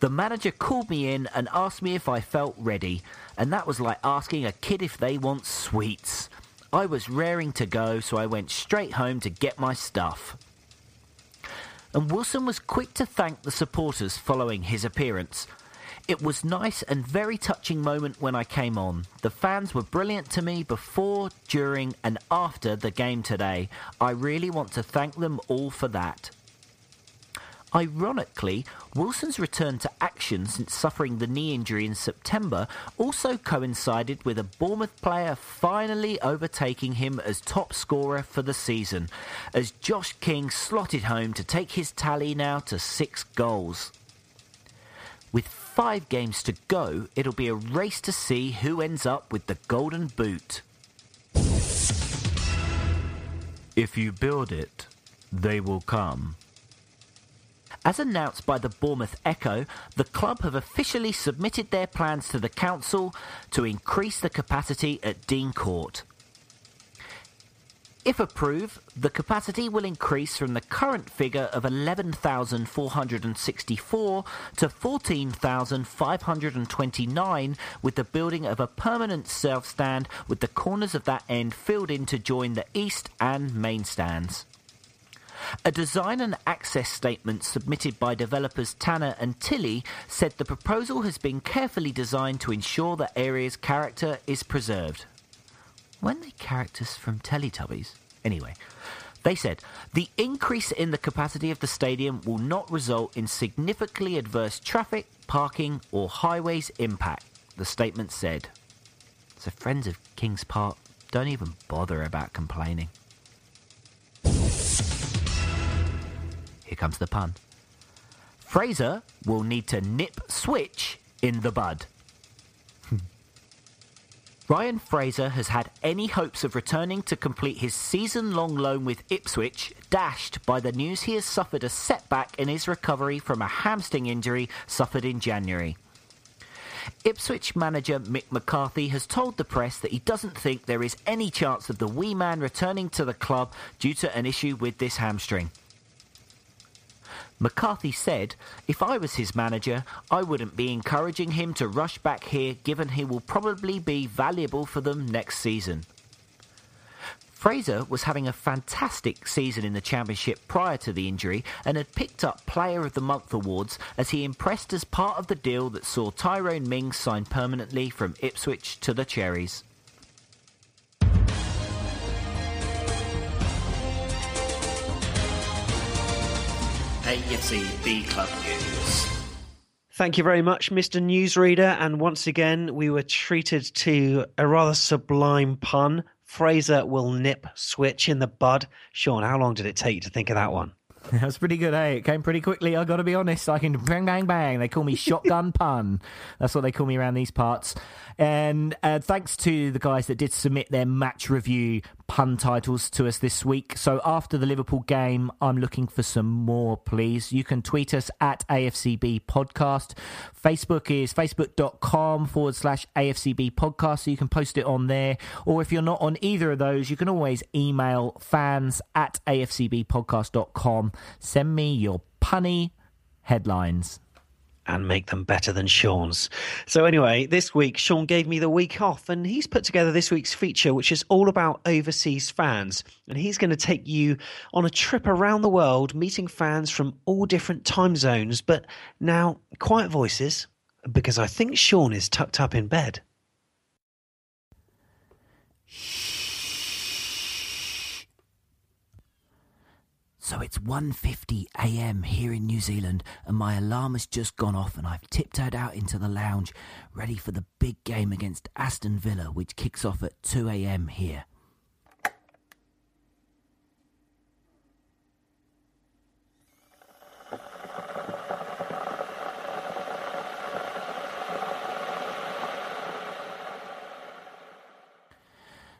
the manager called me in and asked me if I felt ready, and that was like asking a kid if they want sweets. I was raring to go, so I went straight home to get my stuff. And Wilson was quick to thank the supporters following his appearance. It was nice and very touching moment when I came on. The fans were brilliant to me before, during, and after the game today. I really want to thank them all for that. Ironically, Wilson's return to action since suffering the knee injury in September also coincided with a Bournemouth player finally overtaking him as top scorer for the season, as Josh King slotted home to take his tally now to six goals. With five games to go, it'll be a race to see who ends up with the Golden Boot. If you build it, they will come. As announced by the Bournemouth Echo, the club have officially submitted their plans to the council to increase the capacity at Dean Court. If approved, the capacity will increase from the current figure of 11,464 to 14,529 with the building of a permanent self stand with the corners of that end filled in to join the east and main stands. A design and access statement submitted by developers Tanner and Tilly said the proposal has been carefully designed to ensure the area's character is preserved. When they characters from Teletubbies? Anyway, they said the increase in the capacity of the stadium will not result in significantly adverse traffic, parking, or highways impact, the statement said. So, friends of Kings Park, don't even bother about complaining. Here comes the pun. Fraser will need to nip switch in the bud. Ryan Fraser has had any hopes of returning to complete his season long loan with Ipswich dashed by the news he has suffered a setback in his recovery from a hamstring injury suffered in January. Ipswich manager Mick McCarthy has told the press that he doesn't think there is any chance of the wee man returning to the club due to an issue with this hamstring. McCarthy said, If I was his manager, I wouldn't be encouraging him to rush back here given he will probably be valuable for them next season. Fraser was having a fantastic season in the Championship prior to the injury and had picked up Player of the Month awards as he impressed as part of the deal that saw Tyrone Mings sign permanently from Ipswich to the Cherries. AFC B Club News. Thank you very much, Mr. Newsreader. And once again, we were treated to a rather sublime pun. Fraser will nip switch in the bud. Sean, how long did it take you to think of that one? That was pretty good, eh? It came pretty quickly. I got to be honest. I can bang, bang, bang. They call me Shotgun Pun. That's what they call me around these parts. And uh, thanks to the guys that did submit their match review pun titles to us this week. So after the Liverpool game, I'm looking for some more, please. You can tweet us at AFCB Podcast. Facebook is facebook.com forward slash AFCB Podcast. So you can post it on there. Or if you're not on either of those, you can always email fans at AFCBpodcast.com. Send me your punny headlines and make them better than Sean's. So, anyway, this week, Sean gave me the week off, and he's put together this week's feature, which is all about overseas fans. And he's going to take you on a trip around the world, meeting fans from all different time zones. But now, quiet voices, because I think Sean is tucked up in bed. So it's 1:50 a.m. here in New Zealand and my alarm has just gone off and I've tiptoed out into the lounge ready for the big game against Aston Villa which kicks off at 2 a.m. here.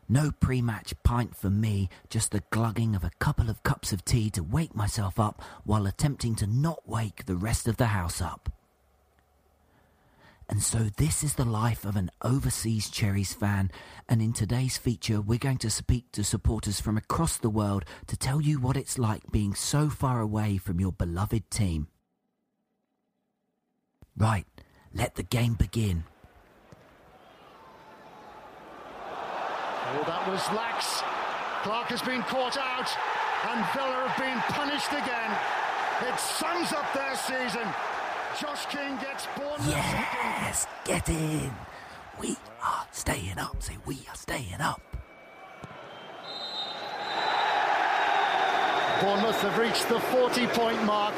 No pre match pint for me, just the glugging of a couple of cups of tea to wake myself up while attempting to not wake the rest of the house up. And so, this is the life of an overseas Cherries fan. And in today's feature, we're going to speak to supporters from across the world to tell you what it's like being so far away from your beloved team. Right, let the game begin. Oh, that was lax. Clark has been caught out, and Villa have been punished again. It sums up their season. Josh King gets born. Yes, get in. We are staying up. Say, we are staying up. Bournemouth have reached the 40 point mark.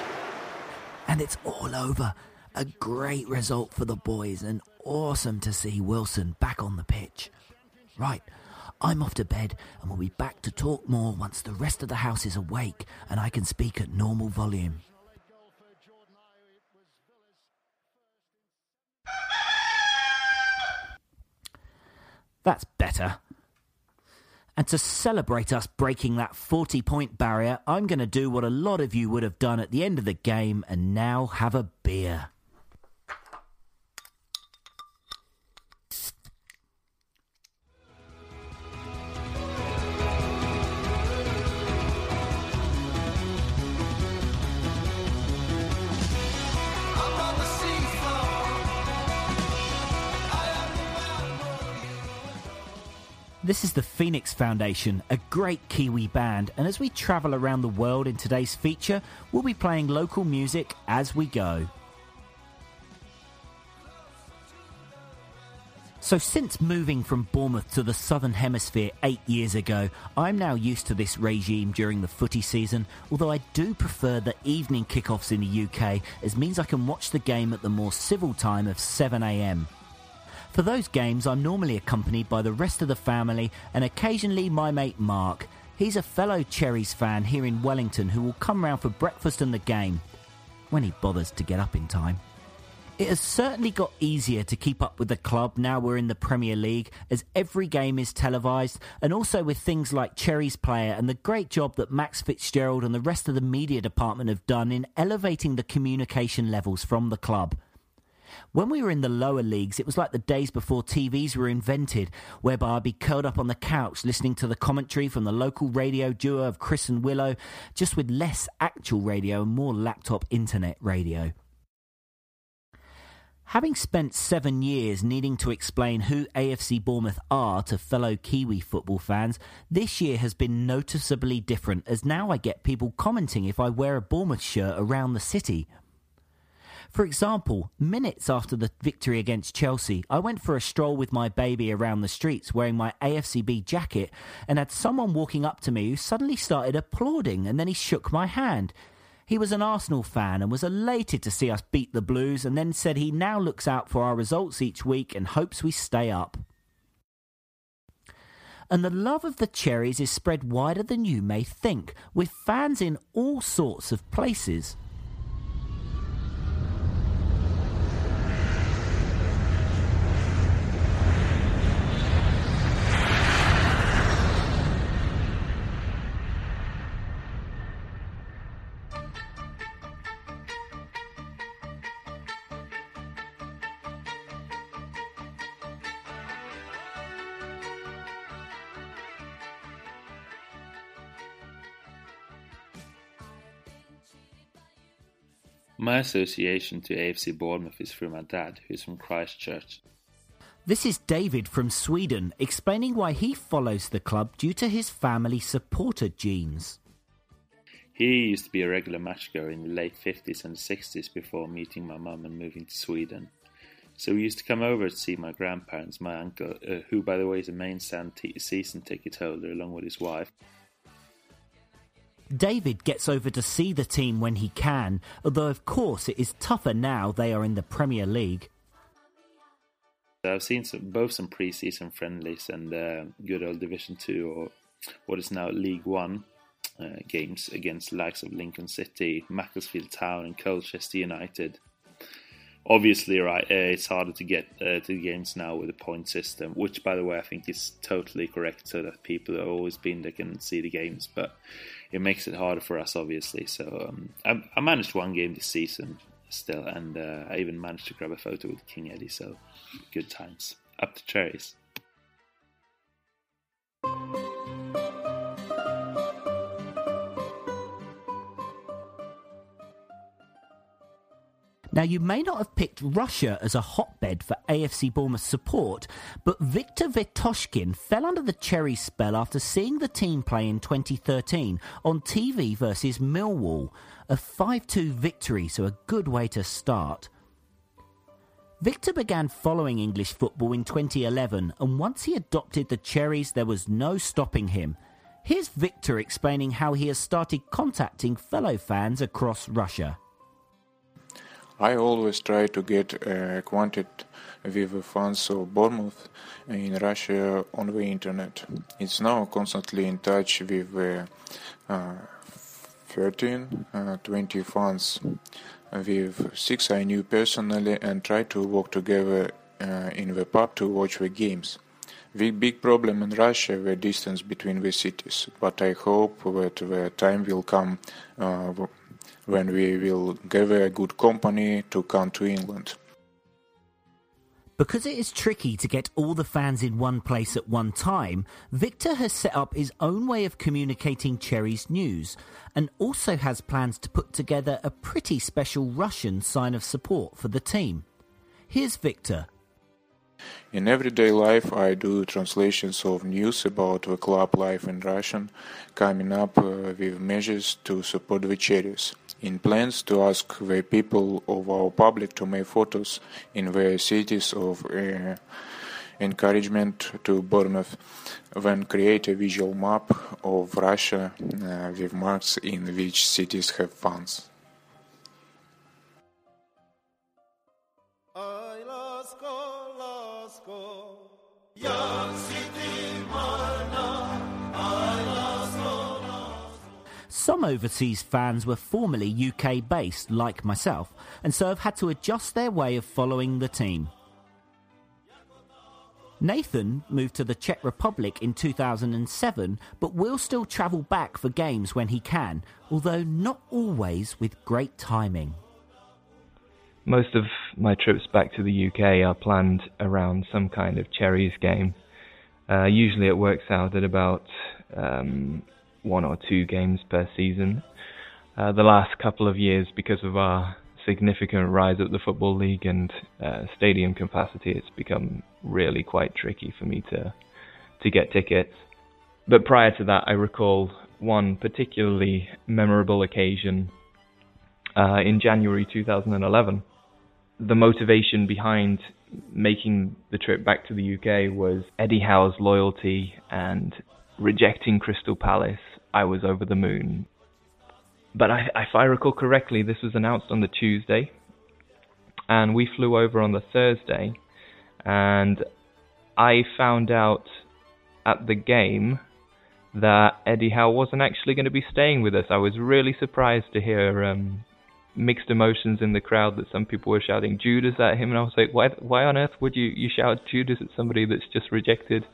And it's all over. A great result for the boys, and awesome to see Wilson back on the pitch. Right, I'm off to bed and we'll be back to talk more once the rest of the house is awake and I can speak at normal volume. That's better. And to celebrate us breaking that 40 point barrier, I'm going to do what a lot of you would have done at the end of the game and now have a beer. This is the Phoenix Foundation, a great Kiwi band, and as we travel around the world in today's feature, we'll be playing local music as we go. So, since moving from Bournemouth to the Southern Hemisphere eight years ago, I'm now used to this regime during the footy season, although I do prefer the evening kickoffs in the UK, as means I can watch the game at the more civil time of 7am. For those games, I'm normally accompanied by the rest of the family and occasionally my mate Mark. He's a fellow Cherries fan here in Wellington who will come round for breakfast and the game, when he bothers to get up in time. It has certainly got easier to keep up with the club now we're in the Premier League, as every game is televised, and also with things like Cherries Player and the great job that Max Fitzgerald and the rest of the media department have done in elevating the communication levels from the club. When we were in the lower leagues, it was like the days before TVs were invented, whereby I'd be curled up on the couch listening to the commentary from the local radio duo of Chris and Willow, just with less actual radio and more laptop internet radio. Having spent seven years needing to explain who AFC Bournemouth are to fellow Kiwi football fans, this year has been noticeably different as now I get people commenting if I wear a Bournemouth shirt around the city. For example, minutes after the victory against Chelsea, I went for a stroll with my baby around the streets wearing my AFCB jacket and had someone walking up to me who suddenly started applauding and then he shook my hand. He was an Arsenal fan and was elated to see us beat the Blues and then said he now looks out for our results each week and hopes we stay up. And the love of the Cherries is spread wider than you may think, with fans in all sorts of places. My association to AFC Bournemouth is through my dad, who's from Christchurch. This is David from Sweden explaining why he follows the club due to his family supporter genes. He used to be a regular matchgoer in the late 50s and 60s before meeting my mum and moving to Sweden. So we used to come over to see my grandparents, my uncle, uh, who by the way is a main stand t- season ticket holder along with his wife, David gets over to see the team when he can, although of course it is tougher now they are in the Premier League. I've seen some, both some pre-season friendlies and uh, good old Division Two or what is now League One uh, games against likes of Lincoln City, Macclesfield Town, and Colchester United obviously, right, uh, it's harder to get uh, to games now with a point system, which, by the way, I think is totally correct, so that people have always been there can see the games. But it makes it harder for us, obviously. So um, I, I, managed one game this season still, and uh, I even managed to grab a photo with King Eddie. So good times. Up to cherries. Now, you may not have picked Russia as a hotbed for AFC Bournemouth support, but Viktor Vetoshkin fell under the cherry spell after seeing the team play in 2013 on TV versus Millwall. A 5 2 victory, so a good way to start. Victor began following English football in 2011, and once he adopted the Cherries, there was no stopping him. Here's Victor explaining how he has started contacting fellow fans across Russia. I always try to get acquainted with fans of Bournemouth in Russia on the internet. It's now constantly in touch with uh, uh, 13, uh, 20 fans. With six I knew personally and try to work together uh, in the pub to watch the games. The big problem in Russia the distance between the cities, but I hope that the time will come uh, when we will gather a good company to come to England. Because it is tricky to get all the fans in one place at one time, Victor has set up his own way of communicating Cherry's news and also has plans to put together a pretty special Russian sign of support for the team. Here's Victor in everyday life, I do translations of news about the club life in Russian, coming up uh, with measures to support the cherries. In plans to ask the people of our public to make photos in their cities of uh, encouragement to Bournemouth, then create a visual map of Russia uh, with marks in which cities have funds. Some overseas fans were formerly UK based, like myself, and so have had to adjust their way of following the team. Nathan moved to the Czech Republic in 2007, but will still travel back for games when he can, although not always with great timing. most of my trips back to the UK are planned around some kind of cherries game. Uh, usually it works out at about um, one or two games per season. Uh, the last couple of years, because of our significant rise at the Football League and uh, stadium capacity, it's become really quite tricky for me to to get tickets. But prior to that, I recall one particularly memorable occasion uh, in January 2011. The motivation behind making the trip back to the UK was Eddie Howe's loyalty and rejecting Crystal Palace. I was over the moon. But I, if I recall correctly, this was announced on the Tuesday, and we flew over on the Thursday, and I found out at the game that Eddie Howe wasn't actually going to be staying with us. I was really surprised to hear um, mixed emotions in the crowd that some people were shouting Judas at him, and I was like, why, why on earth would you, you shout Judas at somebody that's just rejected,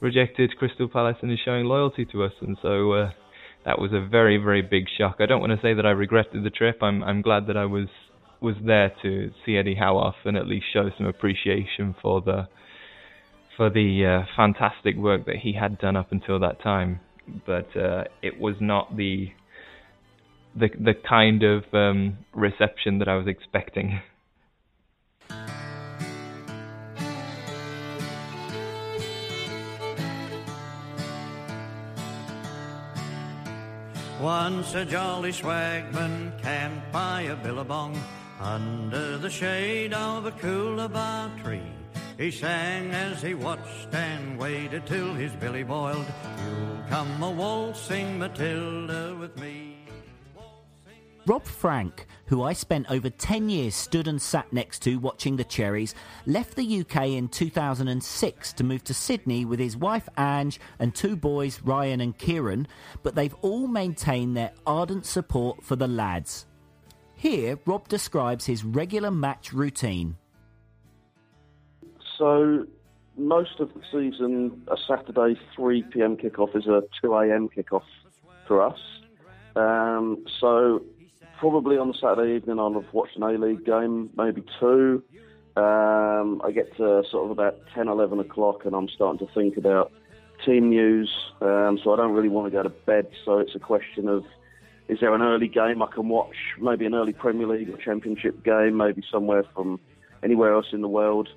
rejected Crystal Palace and is showing loyalty to us? And so uh, that was a very, very big shock. I don't want to say that I regretted the trip. I'm, I'm glad that I was was there to see Eddie Howe off and at least show some appreciation for the for the uh, fantastic work that he had done up until that time. But uh, it was not the the the kind of um, reception that I was expecting. Once a jolly swagman camped by a billabong under the shade of a coolabah tree. He sang as he watched and waited till his billy boiled. You'll come a waltzing Matilda with me. Rob Frank, who I spent over 10 years stood and sat next to watching the Cherries, left the UK in 2006 to move to Sydney with his wife Ange and two boys, Ryan and Kieran, but they've all maintained their ardent support for the lads. Here, Rob describes his regular match routine. So, most of the season, a Saturday 3 pm kickoff is a 2 am kickoff for us. Um, so, probably on the Saturday evening, I'll have watched an A League game, maybe two. Um, I get to sort of about 10, 11 o'clock, and I'm starting to think about team news. Um, so I don't really want to go to bed. So it's a question of is there an early game I can watch? Maybe an early Premier League or Championship game, maybe somewhere from anywhere else in the world.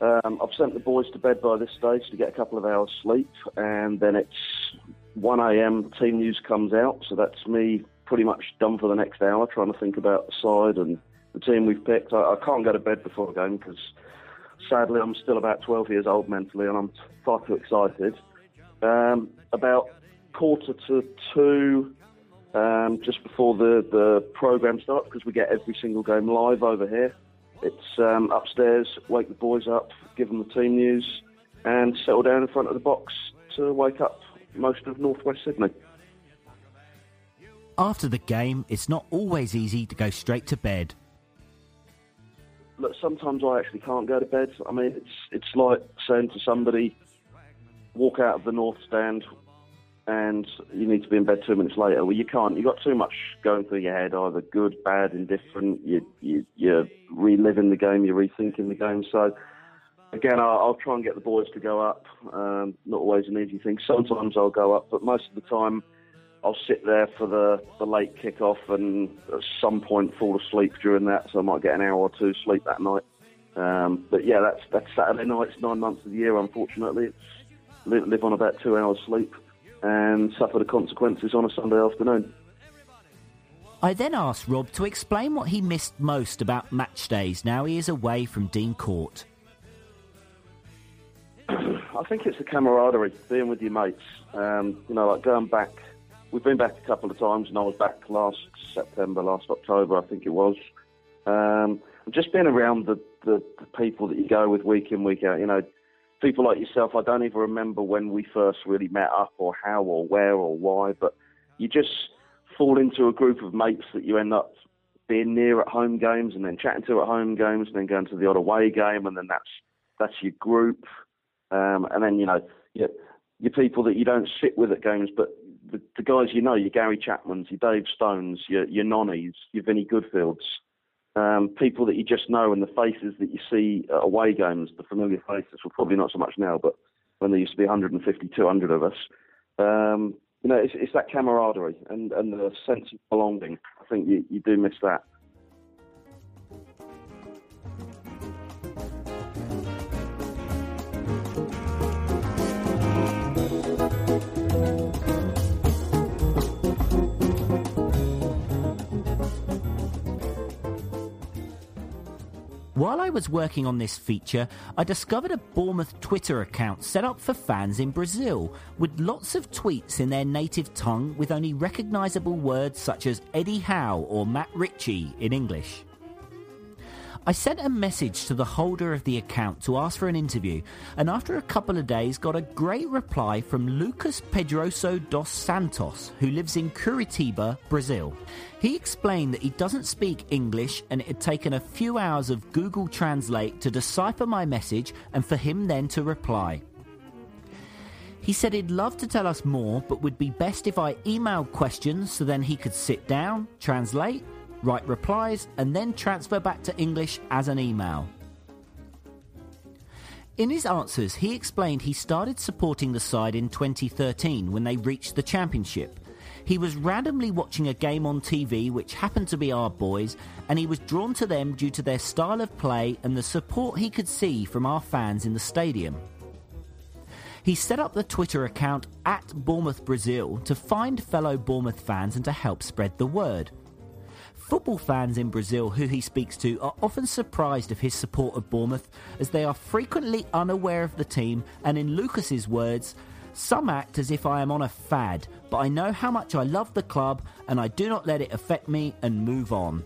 Um, I've sent the boys to bed by this stage to get a couple of hours sleep, and then it's 1 a.m. Team news comes out, so that's me pretty much done for the next hour, trying to think about the side and the team we've picked. I, I can't go to bed before a game because sadly I'm still about 12 years old mentally and I'm far too excited. Um, about quarter to two, um, just before the, the programme starts, because we get every single game live over here. It's um, upstairs, wake the boys up, give them the team news, and settle down in front of the box to wake up most of northwest Sydney. After the game, it's not always easy to go straight to bed. Look, sometimes I actually can't go to bed. I mean, it's it's like saying to somebody, walk out of the north stand, and you need to be in bed two minutes later. Well, you can't. You've got too much going through your head, either good, bad, indifferent. You, you, you're reliving the game, you're rethinking the game. So, again, I'll, I'll try and get the boys to go up. Um, not always an easy thing. Sometimes I'll go up, but most of the time, I'll sit there for the, the late kickoff and at some point fall asleep during that, so I might get an hour or two sleep that night. Um, but yeah, that's that's Saturday nights, nine months of the year. Unfortunately, it's live, live on about two hours sleep and suffer the consequences on a Sunday afternoon. I then asked Rob to explain what he missed most about match days now he is away from Dean Court. I think it's the camaraderie, being with your mates. Um, you know, like going back we've been back a couple of times, and I was back last September, last October, I think it was. Um, just being around the, the, the people that you go with week in, week out. You know, people like yourself. I don't even remember when we first really met up, or how, or where, or why. But you just fall into a group of mates that you end up being near at home games, and then chatting to at home games, and then going to the odd away game, and then that's that's your group. Um, and then you know, your, your people that you don't sit with at games, but the, the, guys you know, your Gary Chapmans, your Dave Stones, your, your Nonnies, your Vinnie Goodfields. um, people that you just know and the faces that you see at away games, the familiar faces, well, probably not so much now, but when there used to be 150, 200 of us, um, you know, it's, it's that camaraderie and, and the sense of belonging. I think you, you do miss that. While I was working on this feature, I discovered a Bournemouth Twitter account set up for fans in Brazil, with lots of tweets in their native tongue with only recognisable words such as Eddie Howe or Matt Ritchie in English. I sent a message to the holder of the account to ask for an interview, and after a couple of days got a great reply from Lucas Pedroso dos Santos, who lives in Curitiba, Brazil. He explained that he doesn't speak English and it had taken a few hours of Google Translate to decipher my message and for him then to reply. He said he'd love to tell us more, but would be best if I emailed questions so then he could sit down, translate, write replies, and then transfer back to English as an email. In his answers, he explained he started supporting the side in 2013 when they reached the championship. He was randomly watching a game on TV which happened to be our boys, and he was drawn to them due to their style of play and the support he could see from our fans in the stadium. He set up the Twitter account at Bournemouth Brazil to find fellow Bournemouth fans and to help spread the word. Football fans in Brazil who he speaks to are often surprised of his support of Bournemouth as they are frequently unaware of the team and in Lucas's words, some act as if I am on a fad, but I know how much I love the club and I do not let it affect me and move on.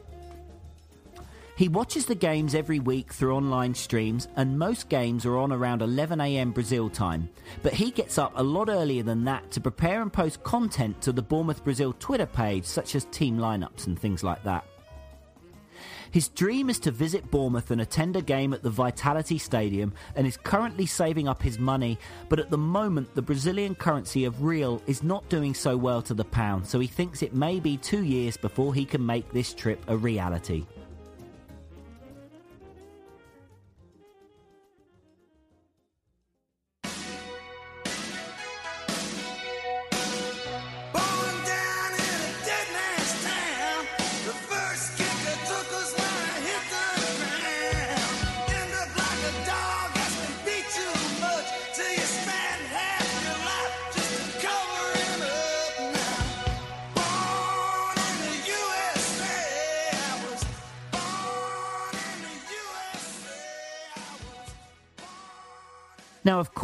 He watches the games every week through online streams, and most games are on around 11am Brazil time. But he gets up a lot earlier than that to prepare and post content to the Bournemouth Brazil Twitter page, such as team lineups and things like that. His dream is to visit Bournemouth and attend a game at the Vitality Stadium and is currently saving up his money, but at the moment the Brazilian currency of real is not doing so well to the pound, so he thinks it may be two years before he can make this trip a reality.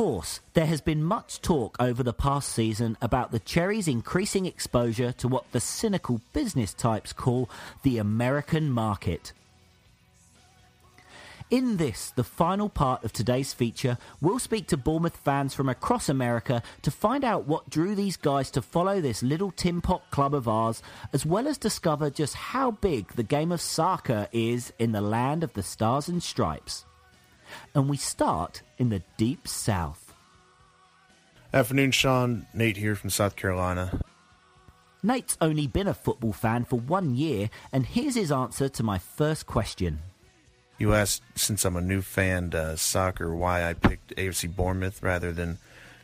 Course, there has been much talk over the past season about the Cherries' increasing exposure to what the cynical business types call the American market. In this, the final part of today's feature, we'll speak to Bournemouth fans from across America to find out what drew these guys to follow this little tin pot club of ours, as well as discover just how big the game of soccer is in the land of the stars and stripes. And we start in the deep south. Afternoon, Sean. Nate here from South Carolina. Nate's only been a football fan for one year, and here's his answer to my first question. You asked, since I'm a new fan to soccer, why I picked AFC Bournemouth rather than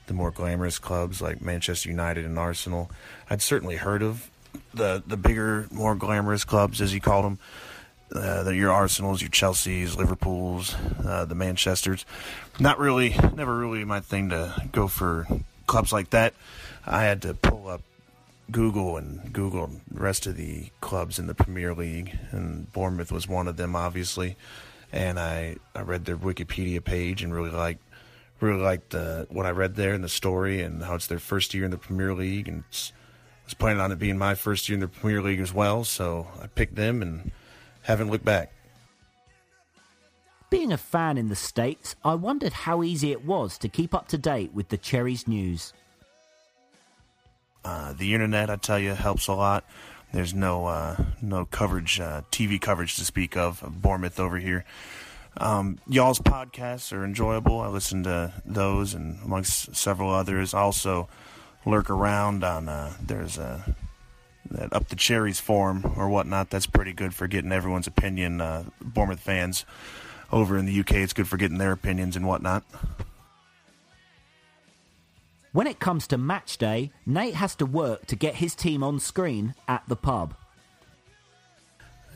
the more glamorous clubs like Manchester United and Arsenal. I'd certainly heard of the the bigger, more glamorous clubs, as you called them, uh, your Arsenals, your Chelseas, Liverpools, uh, the Manchesters. Not really, never really my thing to go for clubs like that. I had to pull up Google and Google the rest of the clubs in the Premier League, and Bournemouth was one of them, obviously. And I, I read their Wikipedia page and really liked really liked the, what I read there and the story and how it's their first year in the Premier League and I was planning on it being my first year in the Premier League as well. So I picked them and haven't looked back. Being a fan in the States, I wondered how easy it was to keep up to date with the Cherries news. Uh, the internet, I tell you, helps a lot. There's no uh, no coverage, uh, TV coverage to speak of of Bournemouth over here. Um, y'all's podcasts are enjoyable. I listen to those and amongst several others. I also lurk around on uh, there's a that up the cherries form or whatnot. That's pretty good for getting everyone's opinion. Uh, Bournemouth fans over in the UK, it's good for getting their opinions and whatnot. When it comes to match day, Nate has to work to get his team on screen at the pub.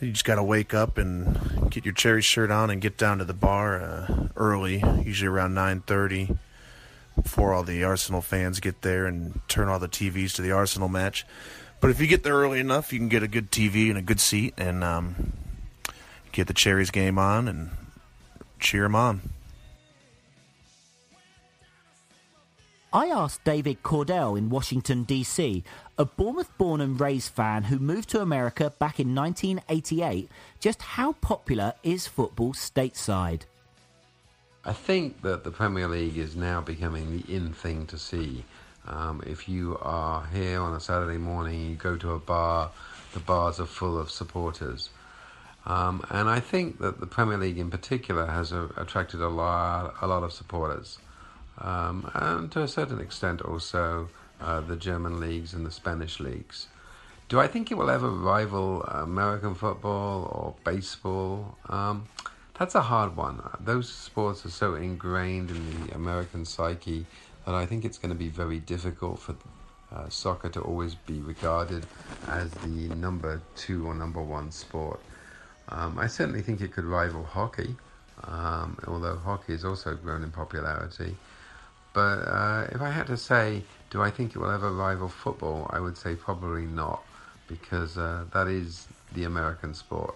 You just got to wake up and get your cherry shirt on and get down to the bar uh, early, usually around 9:30, before all the Arsenal fans get there and turn all the TVs to the Arsenal match. But if you get there early enough, you can get a good TV and a good seat and um, get the Cherries game on and cheer them on. I asked David Cordell in Washington, D.C., a Bournemouth born and raised fan who moved to America back in 1988, just how popular is football stateside? I think that the Premier League is now becoming the in thing to see. Um, if you are here on a Saturday morning, you go to a bar, the bars are full of supporters. Um, and I think that the Premier League in particular has a, attracted a lot, a lot of supporters. Um, and to a certain extent also uh, the German leagues and the Spanish leagues. Do I think it will ever rival American football or baseball? Um, that's a hard one. Those sports are so ingrained in the American psyche that I think it's going to be very difficult for uh, soccer to always be regarded as the number two or number one sport. Um, I certainly think it could rival hockey, um, although hockey has also grown in popularity. But uh, if I had to say, do I think it will ever rival football? I would say probably not, because uh, that is the American sport.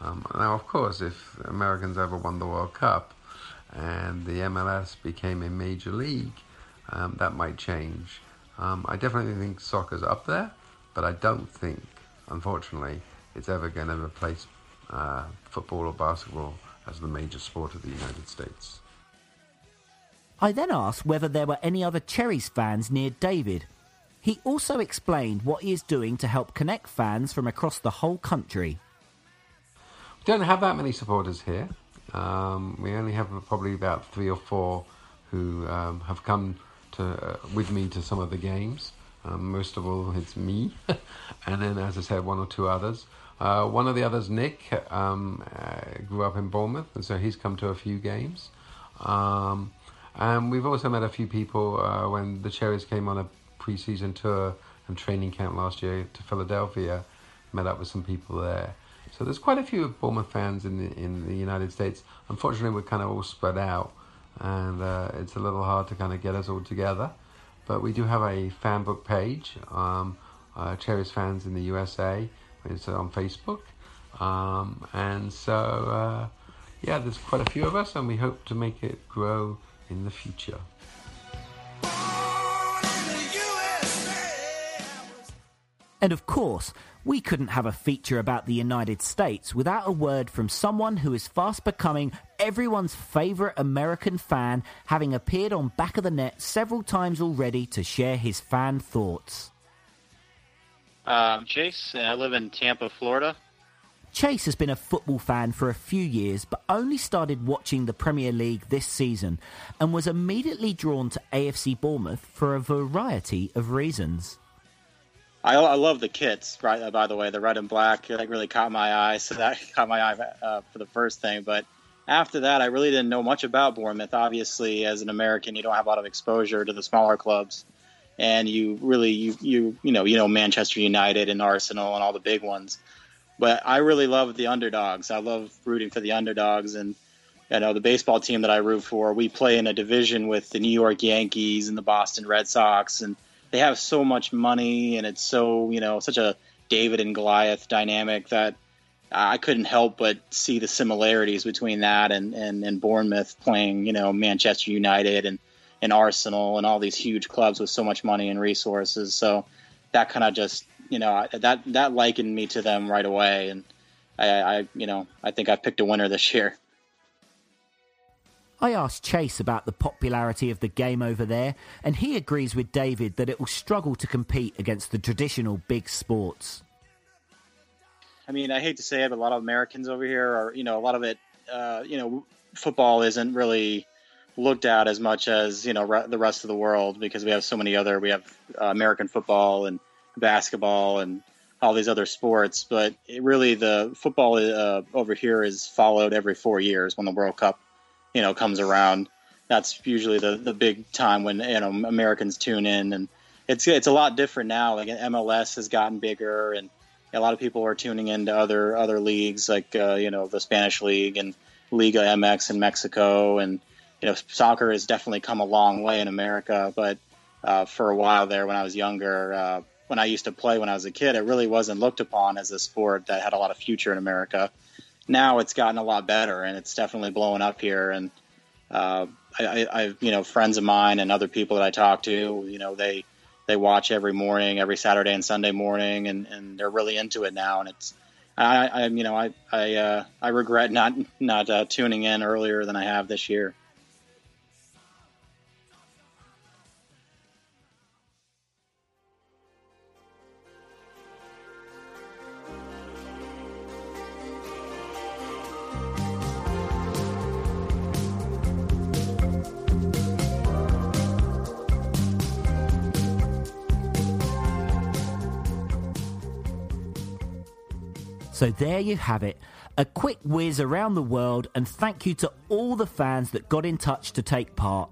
Um, now, of course, if Americans ever won the World Cup and the MLS became a major league, um, that might change. Um, I definitely think soccer's up there, but I don't think, unfortunately, it's ever going to replace uh, football or basketball as the major sport of the United States. I then asked whether there were any other Cherries fans near David. He also explained what he is doing to help connect fans from across the whole country. We don't have that many supporters here. Um, we only have probably about three or four who um, have come to uh, with me to some of the games. Um, most of all, it's me, and then, as I said, one or two others. Uh, one of the others, Nick, um, uh, grew up in Bournemouth, and so he's come to a few games. Um, and we've also met a few people uh, when the Cherries came on a pre-season tour and training camp last year to Philadelphia. Met up with some people there. So there's quite a few Bournemouth fans in the, in the United States. Unfortunately, we're kind of all spread out, and uh, it's a little hard to kind of get us all together. But we do have a fan book page, um, uh, Cherries Fans in the USA. It's on Facebook. Um, and so, uh, yeah, there's quite a few of us, and we hope to make it grow in the future. And of course, we couldn't have a feature about the United States without a word from someone who is fast becoming everyone's favourite American fan, having appeared on Back of the Net several times already to share his fan thoughts. Um, Chase, I live in Tampa, Florida. Chase has been a football fan for a few years, but only started watching the Premier League this season and was immediately drawn to AFC Bournemouth for a variety of reasons. I, I love the kits, right? Uh, by the way, the red and black that really caught my eye. So that caught my eye uh, for the first thing. But after that, I really didn't know much about Bournemouth. Obviously, as an American, you don't have a lot of exposure to the smaller clubs, and you really you you you know you know Manchester United and Arsenal and all the big ones. But I really love the underdogs. I love rooting for the underdogs, and you know the baseball team that I root for. We play in a division with the New York Yankees and the Boston Red Sox, and they have so much money, and it's so you know such a David and Goliath dynamic that I couldn't help but see the similarities between that and, and, and Bournemouth playing, you know, Manchester United and, and Arsenal and all these huge clubs with so much money and resources. So that kind of just you know that that likened me to them right away, and I, I you know I think I picked a winner this year. I asked Chase about the popularity of the game over there, and he agrees with David that it will struggle to compete against the traditional big sports. I mean, I hate to say it, but a lot of Americans over here are, you know, a lot of it, uh, you know, football isn't really looked at as much as, you know, re- the rest of the world because we have so many other, we have uh, American football and basketball and all these other sports. But really, the football uh, over here is followed every four years when the World Cup, you know, comes around. That's usually the, the big time when you know Americans tune in, and it's it's a lot different now. Like MLS has gotten bigger, and a lot of people are tuning into other other leagues like uh, you know the Spanish league and Liga MX in Mexico, and you know soccer has definitely come a long way in America. But uh, for a while there, when I was younger, uh, when I used to play when I was a kid, it really wasn't looked upon as a sport that had a lot of future in America. Now it's gotten a lot better, and it's definitely blowing up here. And uh, I, I, you know, friends of mine and other people that I talk to, you know, they they watch every morning, every Saturday and Sunday morning, and, and they're really into it now. And it's, I, I you know, I I uh, I regret not not uh, tuning in earlier than I have this year. So there you have it. A quick whiz around the world, and thank you to all the fans that got in touch to take part.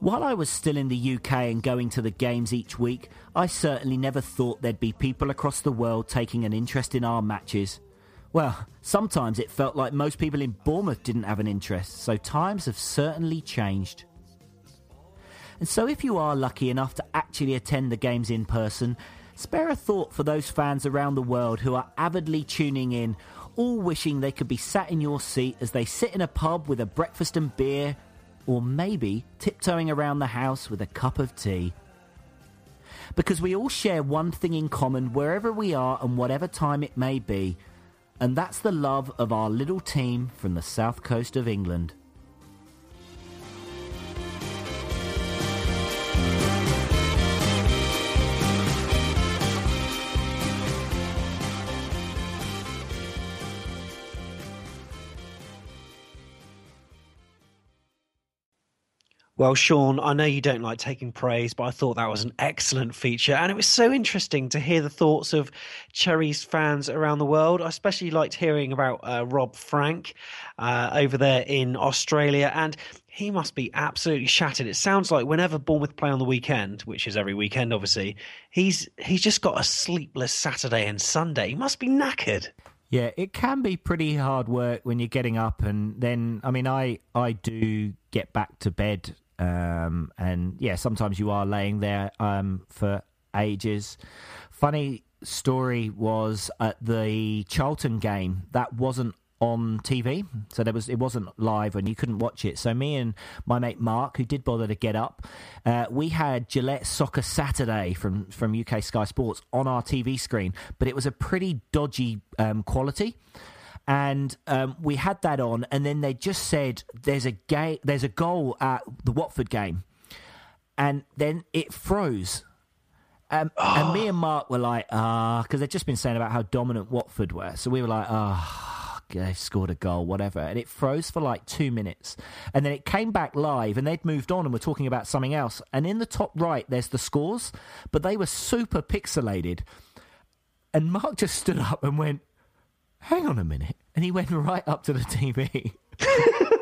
While I was still in the UK and going to the games each week, I certainly never thought there'd be people across the world taking an interest in our matches. Well, sometimes it felt like most people in Bournemouth didn't have an interest, so times have certainly changed. And so, if you are lucky enough to actually attend the games in person, Spare a thought for those fans around the world who are avidly tuning in, all wishing they could be sat in your seat as they sit in a pub with a breakfast and beer, or maybe tiptoeing around the house with a cup of tea. Because we all share one thing in common wherever we are and whatever time it may be, and that's the love of our little team from the south coast of England. Well, Sean, I know you don't like taking praise, but I thought that was an excellent feature. And it was so interesting to hear the thoughts of Cherries fans around the world. I especially liked hearing about uh, Rob Frank uh, over there in Australia. And he must be absolutely shattered. It sounds like whenever Bournemouth play on the weekend, which is every weekend, obviously, he's he's just got a sleepless Saturday and Sunday. He must be knackered. Yeah, it can be pretty hard work when you're getting up, and then I mean, I I do get back to bed um, and yeah, sometimes you are laying there um, for ages. Funny story was at the Charlton game that wasn't on TV, so there was it wasn't live and you couldn't watch it. So me and my mate Mark, who did bother to get up, uh, we had Gillette Soccer Saturday from from UK Sky Sports on our TV screen, but it was a pretty dodgy um, quality and um, we had that on, and then they just said there's a ga- there's a goal at the Watford game, and then it froze. Um, oh. And me and Mark were like, ah, uh, because they'd just been saying about how dominant Watford were. So we were like, ah, oh, they scored a goal, whatever. And it froze for like two minutes. And then it came back live and they'd moved on and were talking about something else. And in the top right, there's the scores, but they were super pixelated. And Mark just stood up and went, hang on a minute. And he went right up to the TV.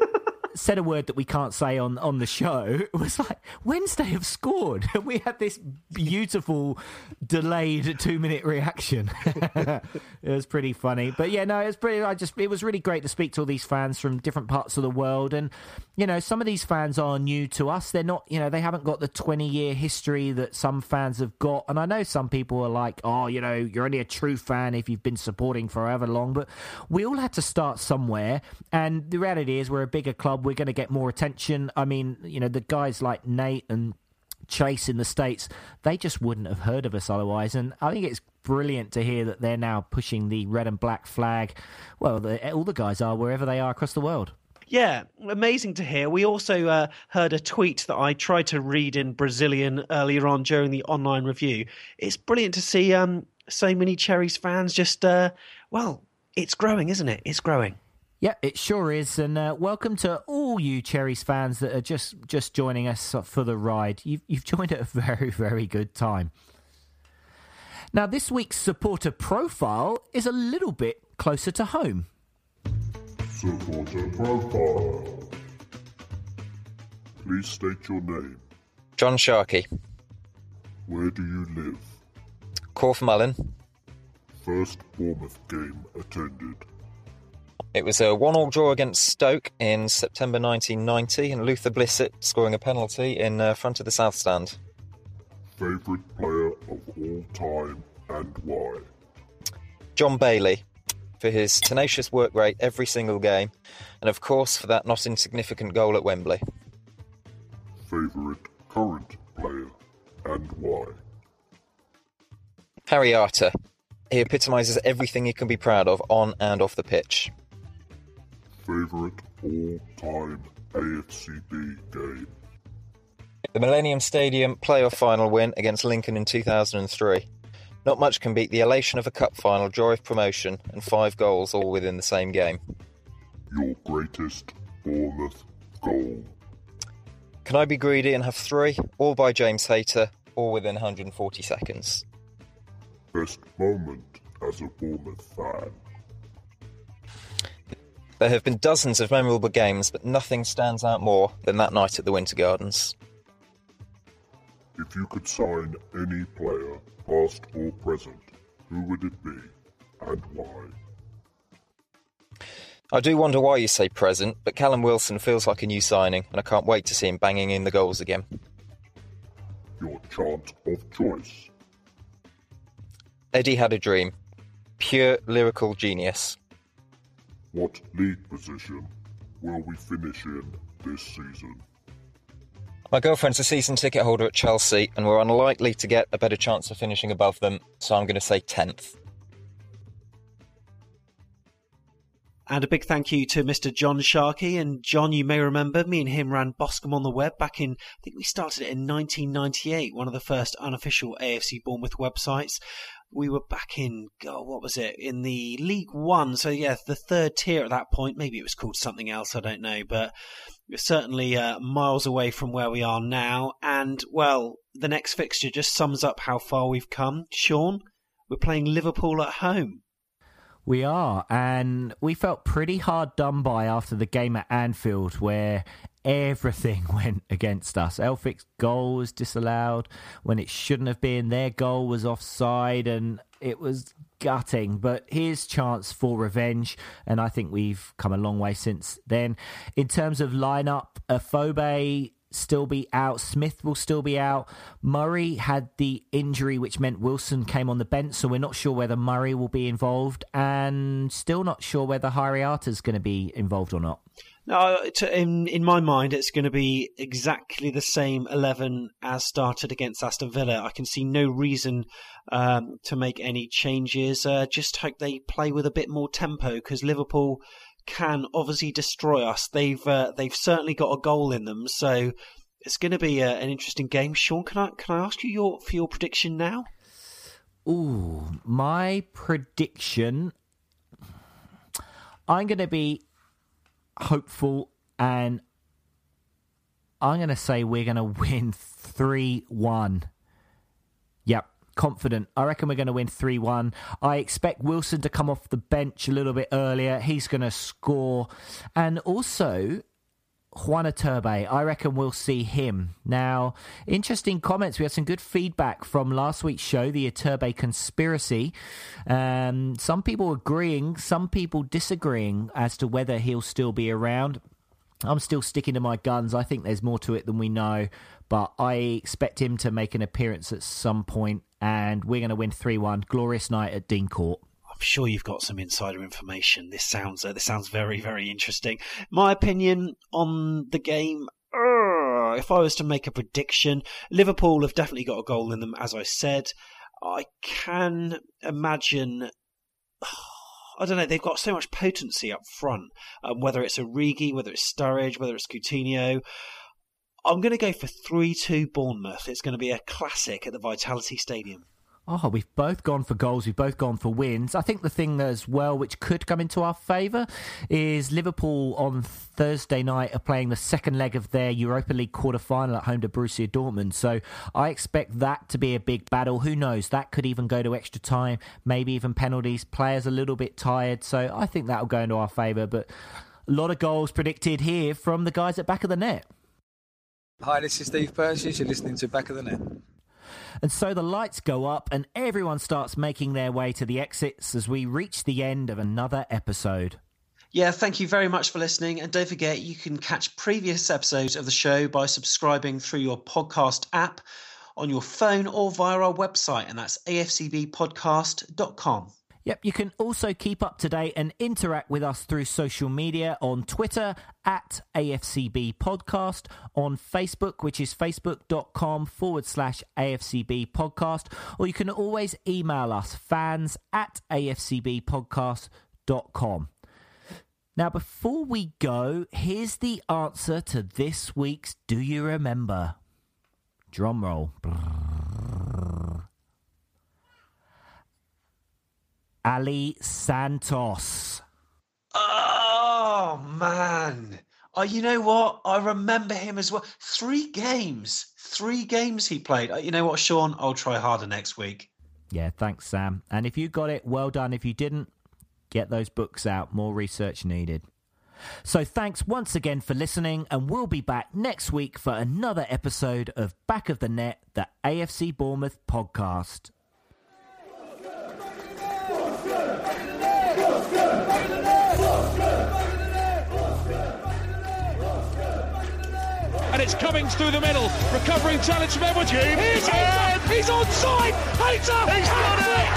said a word that we can't say on, on the show. It was like, Wednesday have scored. We had this beautiful delayed two minute reaction. it was pretty funny. But yeah, no, it was pretty, I just, it was really great to speak to all these fans from different parts of the world. And, you know, some of these fans are new to us. They're not, you know, they haven't got the 20 year history that some fans have got. And I know some people are like, oh, you know, you're only a true fan if you've been supporting forever long. But we all had to start somewhere. And the reality is, we're a bigger club we're going to get more attention. I mean, you know, the guys like Nate and Chase in the States, they just wouldn't have heard of us otherwise. And I think it's brilliant to hear that they're now pushing the red and black flag. Well, the, all the guys are wherever they are across the world. Yeah, amazing to hear. We also uh, heard a tweet that I tried to read in Brazilian earlier on during the online review. It's brilliant to see um, so many Cherries fans just, uh, well, it's growing, isn't it? It's growing. Yeah, it sure is. And uh, welcome to all you Cherries fans that are just just joining us for the ride. You've, you've joined at a very, very good time. Now, this week's supporter profile is a little bit closer to home. Supporter profile. Please state your name. John Sharkey, Where do you live? Corfe Mullen. First Bournemouth game attended. It was a one-all draw against Stoke in September 1990, and Luther Blissett scoring a penalty in uh, front of the South Stand. Favourite player of all time and why? John Bailey, for his tenacious work rate every single game, and of course for that not insignificant goal at Wembley. Favourite current player and why? Harry Arter. He epitomises everything you can be proud of on and off the pitch. Favourite all-time AFCB game? The Millennium Stadium playoff final win against Lincoln in 2003. Not much can beat the elation of a cup final, joy of promotion, and five goals all within the same game. Your greatest Bournemouth goal? Can I be greedy and have three, all by James Hayter, all within 140 seconds? Best moment as a Bournemouth fan? There have been dozens of memorable games, but nothing stands out more than that night at the Winter Gardens. If you could sign any player, past or present, who would it be and why? I do wonder why you say present, but Callum Wilson feels like a new signing, and I can't wait to see him banging in the goals again. Your chant of choice? Eddie had a dream. Pure lyrical genius. What league position will we finish in this season? My girlfriend's a season ticket holder at Chelsea, and we're unlikely to get a better chance of finishing above them, so I'm going to say 10th. And a big thank you to Mr. John Sharkey. And John, you may remember me and him ran Boscombe on the web back in, I think we started it in 1998, one of the first unofficial AFC Bournemouth websites. We were back in, God, what was it? In the League One. So, yeah, the third tier at that point. Maybe it was called something else, I don't know. But we're certainly uh, miles away from where we are now. And, well, the next fixture just sums up how far we've come. Sean, we're playing Liverpool at home. We are, and we felt pretty hard done by after the game at Anfield, where everything went against us. Elphick's goal was disallowed when it shouldn't have been. Their goal was offside, and it was gutting. But here's chance for revenge, and I think we've come a long way since then. In terms of lineup, Afobe still be out. Smith will still be out. Murray had the injury, which meant Wilson came on the bench, so we're not sure whether Murray will be involved, and still not sure whether Harry Arter is going to be involved or not. No, in in my mind, it's going to be exactly the same eleven as started against Aston Villa. I can see no reason um, to make any changes. Uh, just hope they play with a bit more tempo because Liverpool can obviously destroy us. They've uh, they've certainly got a goal in them, so it's going to be a, an interesting game. Sean, can I can I ask you your for your prediction now? Ooh, my prediction. I'm going to be hopeful, and I'm going to say we're going to win three one. Confident. I reckon we're going to win 3 1. I expect Wilson to come off the bench a little bit earlier. He's going to score. And also, Juan Iturbe, I reckon we'll see him. Now, interesting comments. We had some good feedback from last week's show, the Iturbe conspiracy. Um, some people agreeing, some people disagreeing as to whether he'll still be around. I'm still sticking to my guns. I think there's more to it than we know, but I expect him to make an appearance at some point, and we're going to win 3 1. Glorious night at Dean Court. I'm sure you've got some insider information. This sounds uh, this sounds very very interesting. My opinion on the game. Uh, if I was to make a prediction, Liverpool have definitely got a goal in them, as I said. I can imagine. I don't know. They've got so much potency up front. Um, whether it's Origi, whether it's Sturridge, whether it's Coutinho. I'm going to go for 3 2 Bournemouth. It's going to be a classic at the Vitality Stadium. Oh, we've both gone for goals. We've both gone for wins. I think the thing as well, which could come into our favour, is Liverpool on Thursday night are playing the second leg of their Europa League quarter final at home to Borussia Dortmund. So I expect that to be a big battle. Who knows? That could even go to extra time, maybe even penalties. Players a little bit tired, so I think that'll go into our favour. But a lot of goals predicted here from the guys at back of the net. Hi, this is Steve Purchase. You're listening to Back of the Net. And so the lights go up and everyone starts making their way to the exits as we reach the end of another episode. Yeah, thank you very much for listening. And don't forget, you can catch previous episodes of the show by subscribing through your podcast app on your phone or via our website, and that's afcbpodcast.com. Yep, you can also keep up to date and interact with us through social media on Twitter at AFCB Podcast, on Facebook, which is facebook.com forward slash AFCB Podcast, or you can always email us fans at AFCBpodcast.com. Now, before we go, here's the answer to this week's Do You Remember? Drum roll. Ali Santos. Oh, man. Oh, you know what? I remember him as well. Three games. Three games he played. Uh, You know what, Sean? I'll try harder next week. Yeah, thanks, Sam. And if you got it, well done. If you didn't, get those books out. More research needed. So thanks once again for listening, and we'll be back next week for another episode of Back of the Net, the AFC Bournemouth podcast. And it's Cummings through the middle. Recovering challenge from Edwards. Here's Hayter. He's onside. Hayter. He's got it.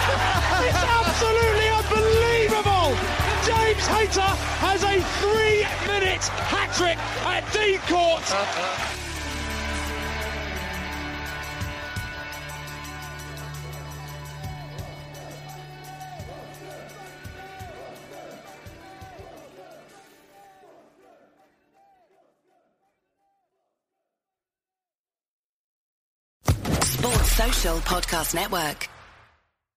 It's absolutely unbelievable. James Hayter has a three-minute hat trick at Dean Court. Sports Podcast Network.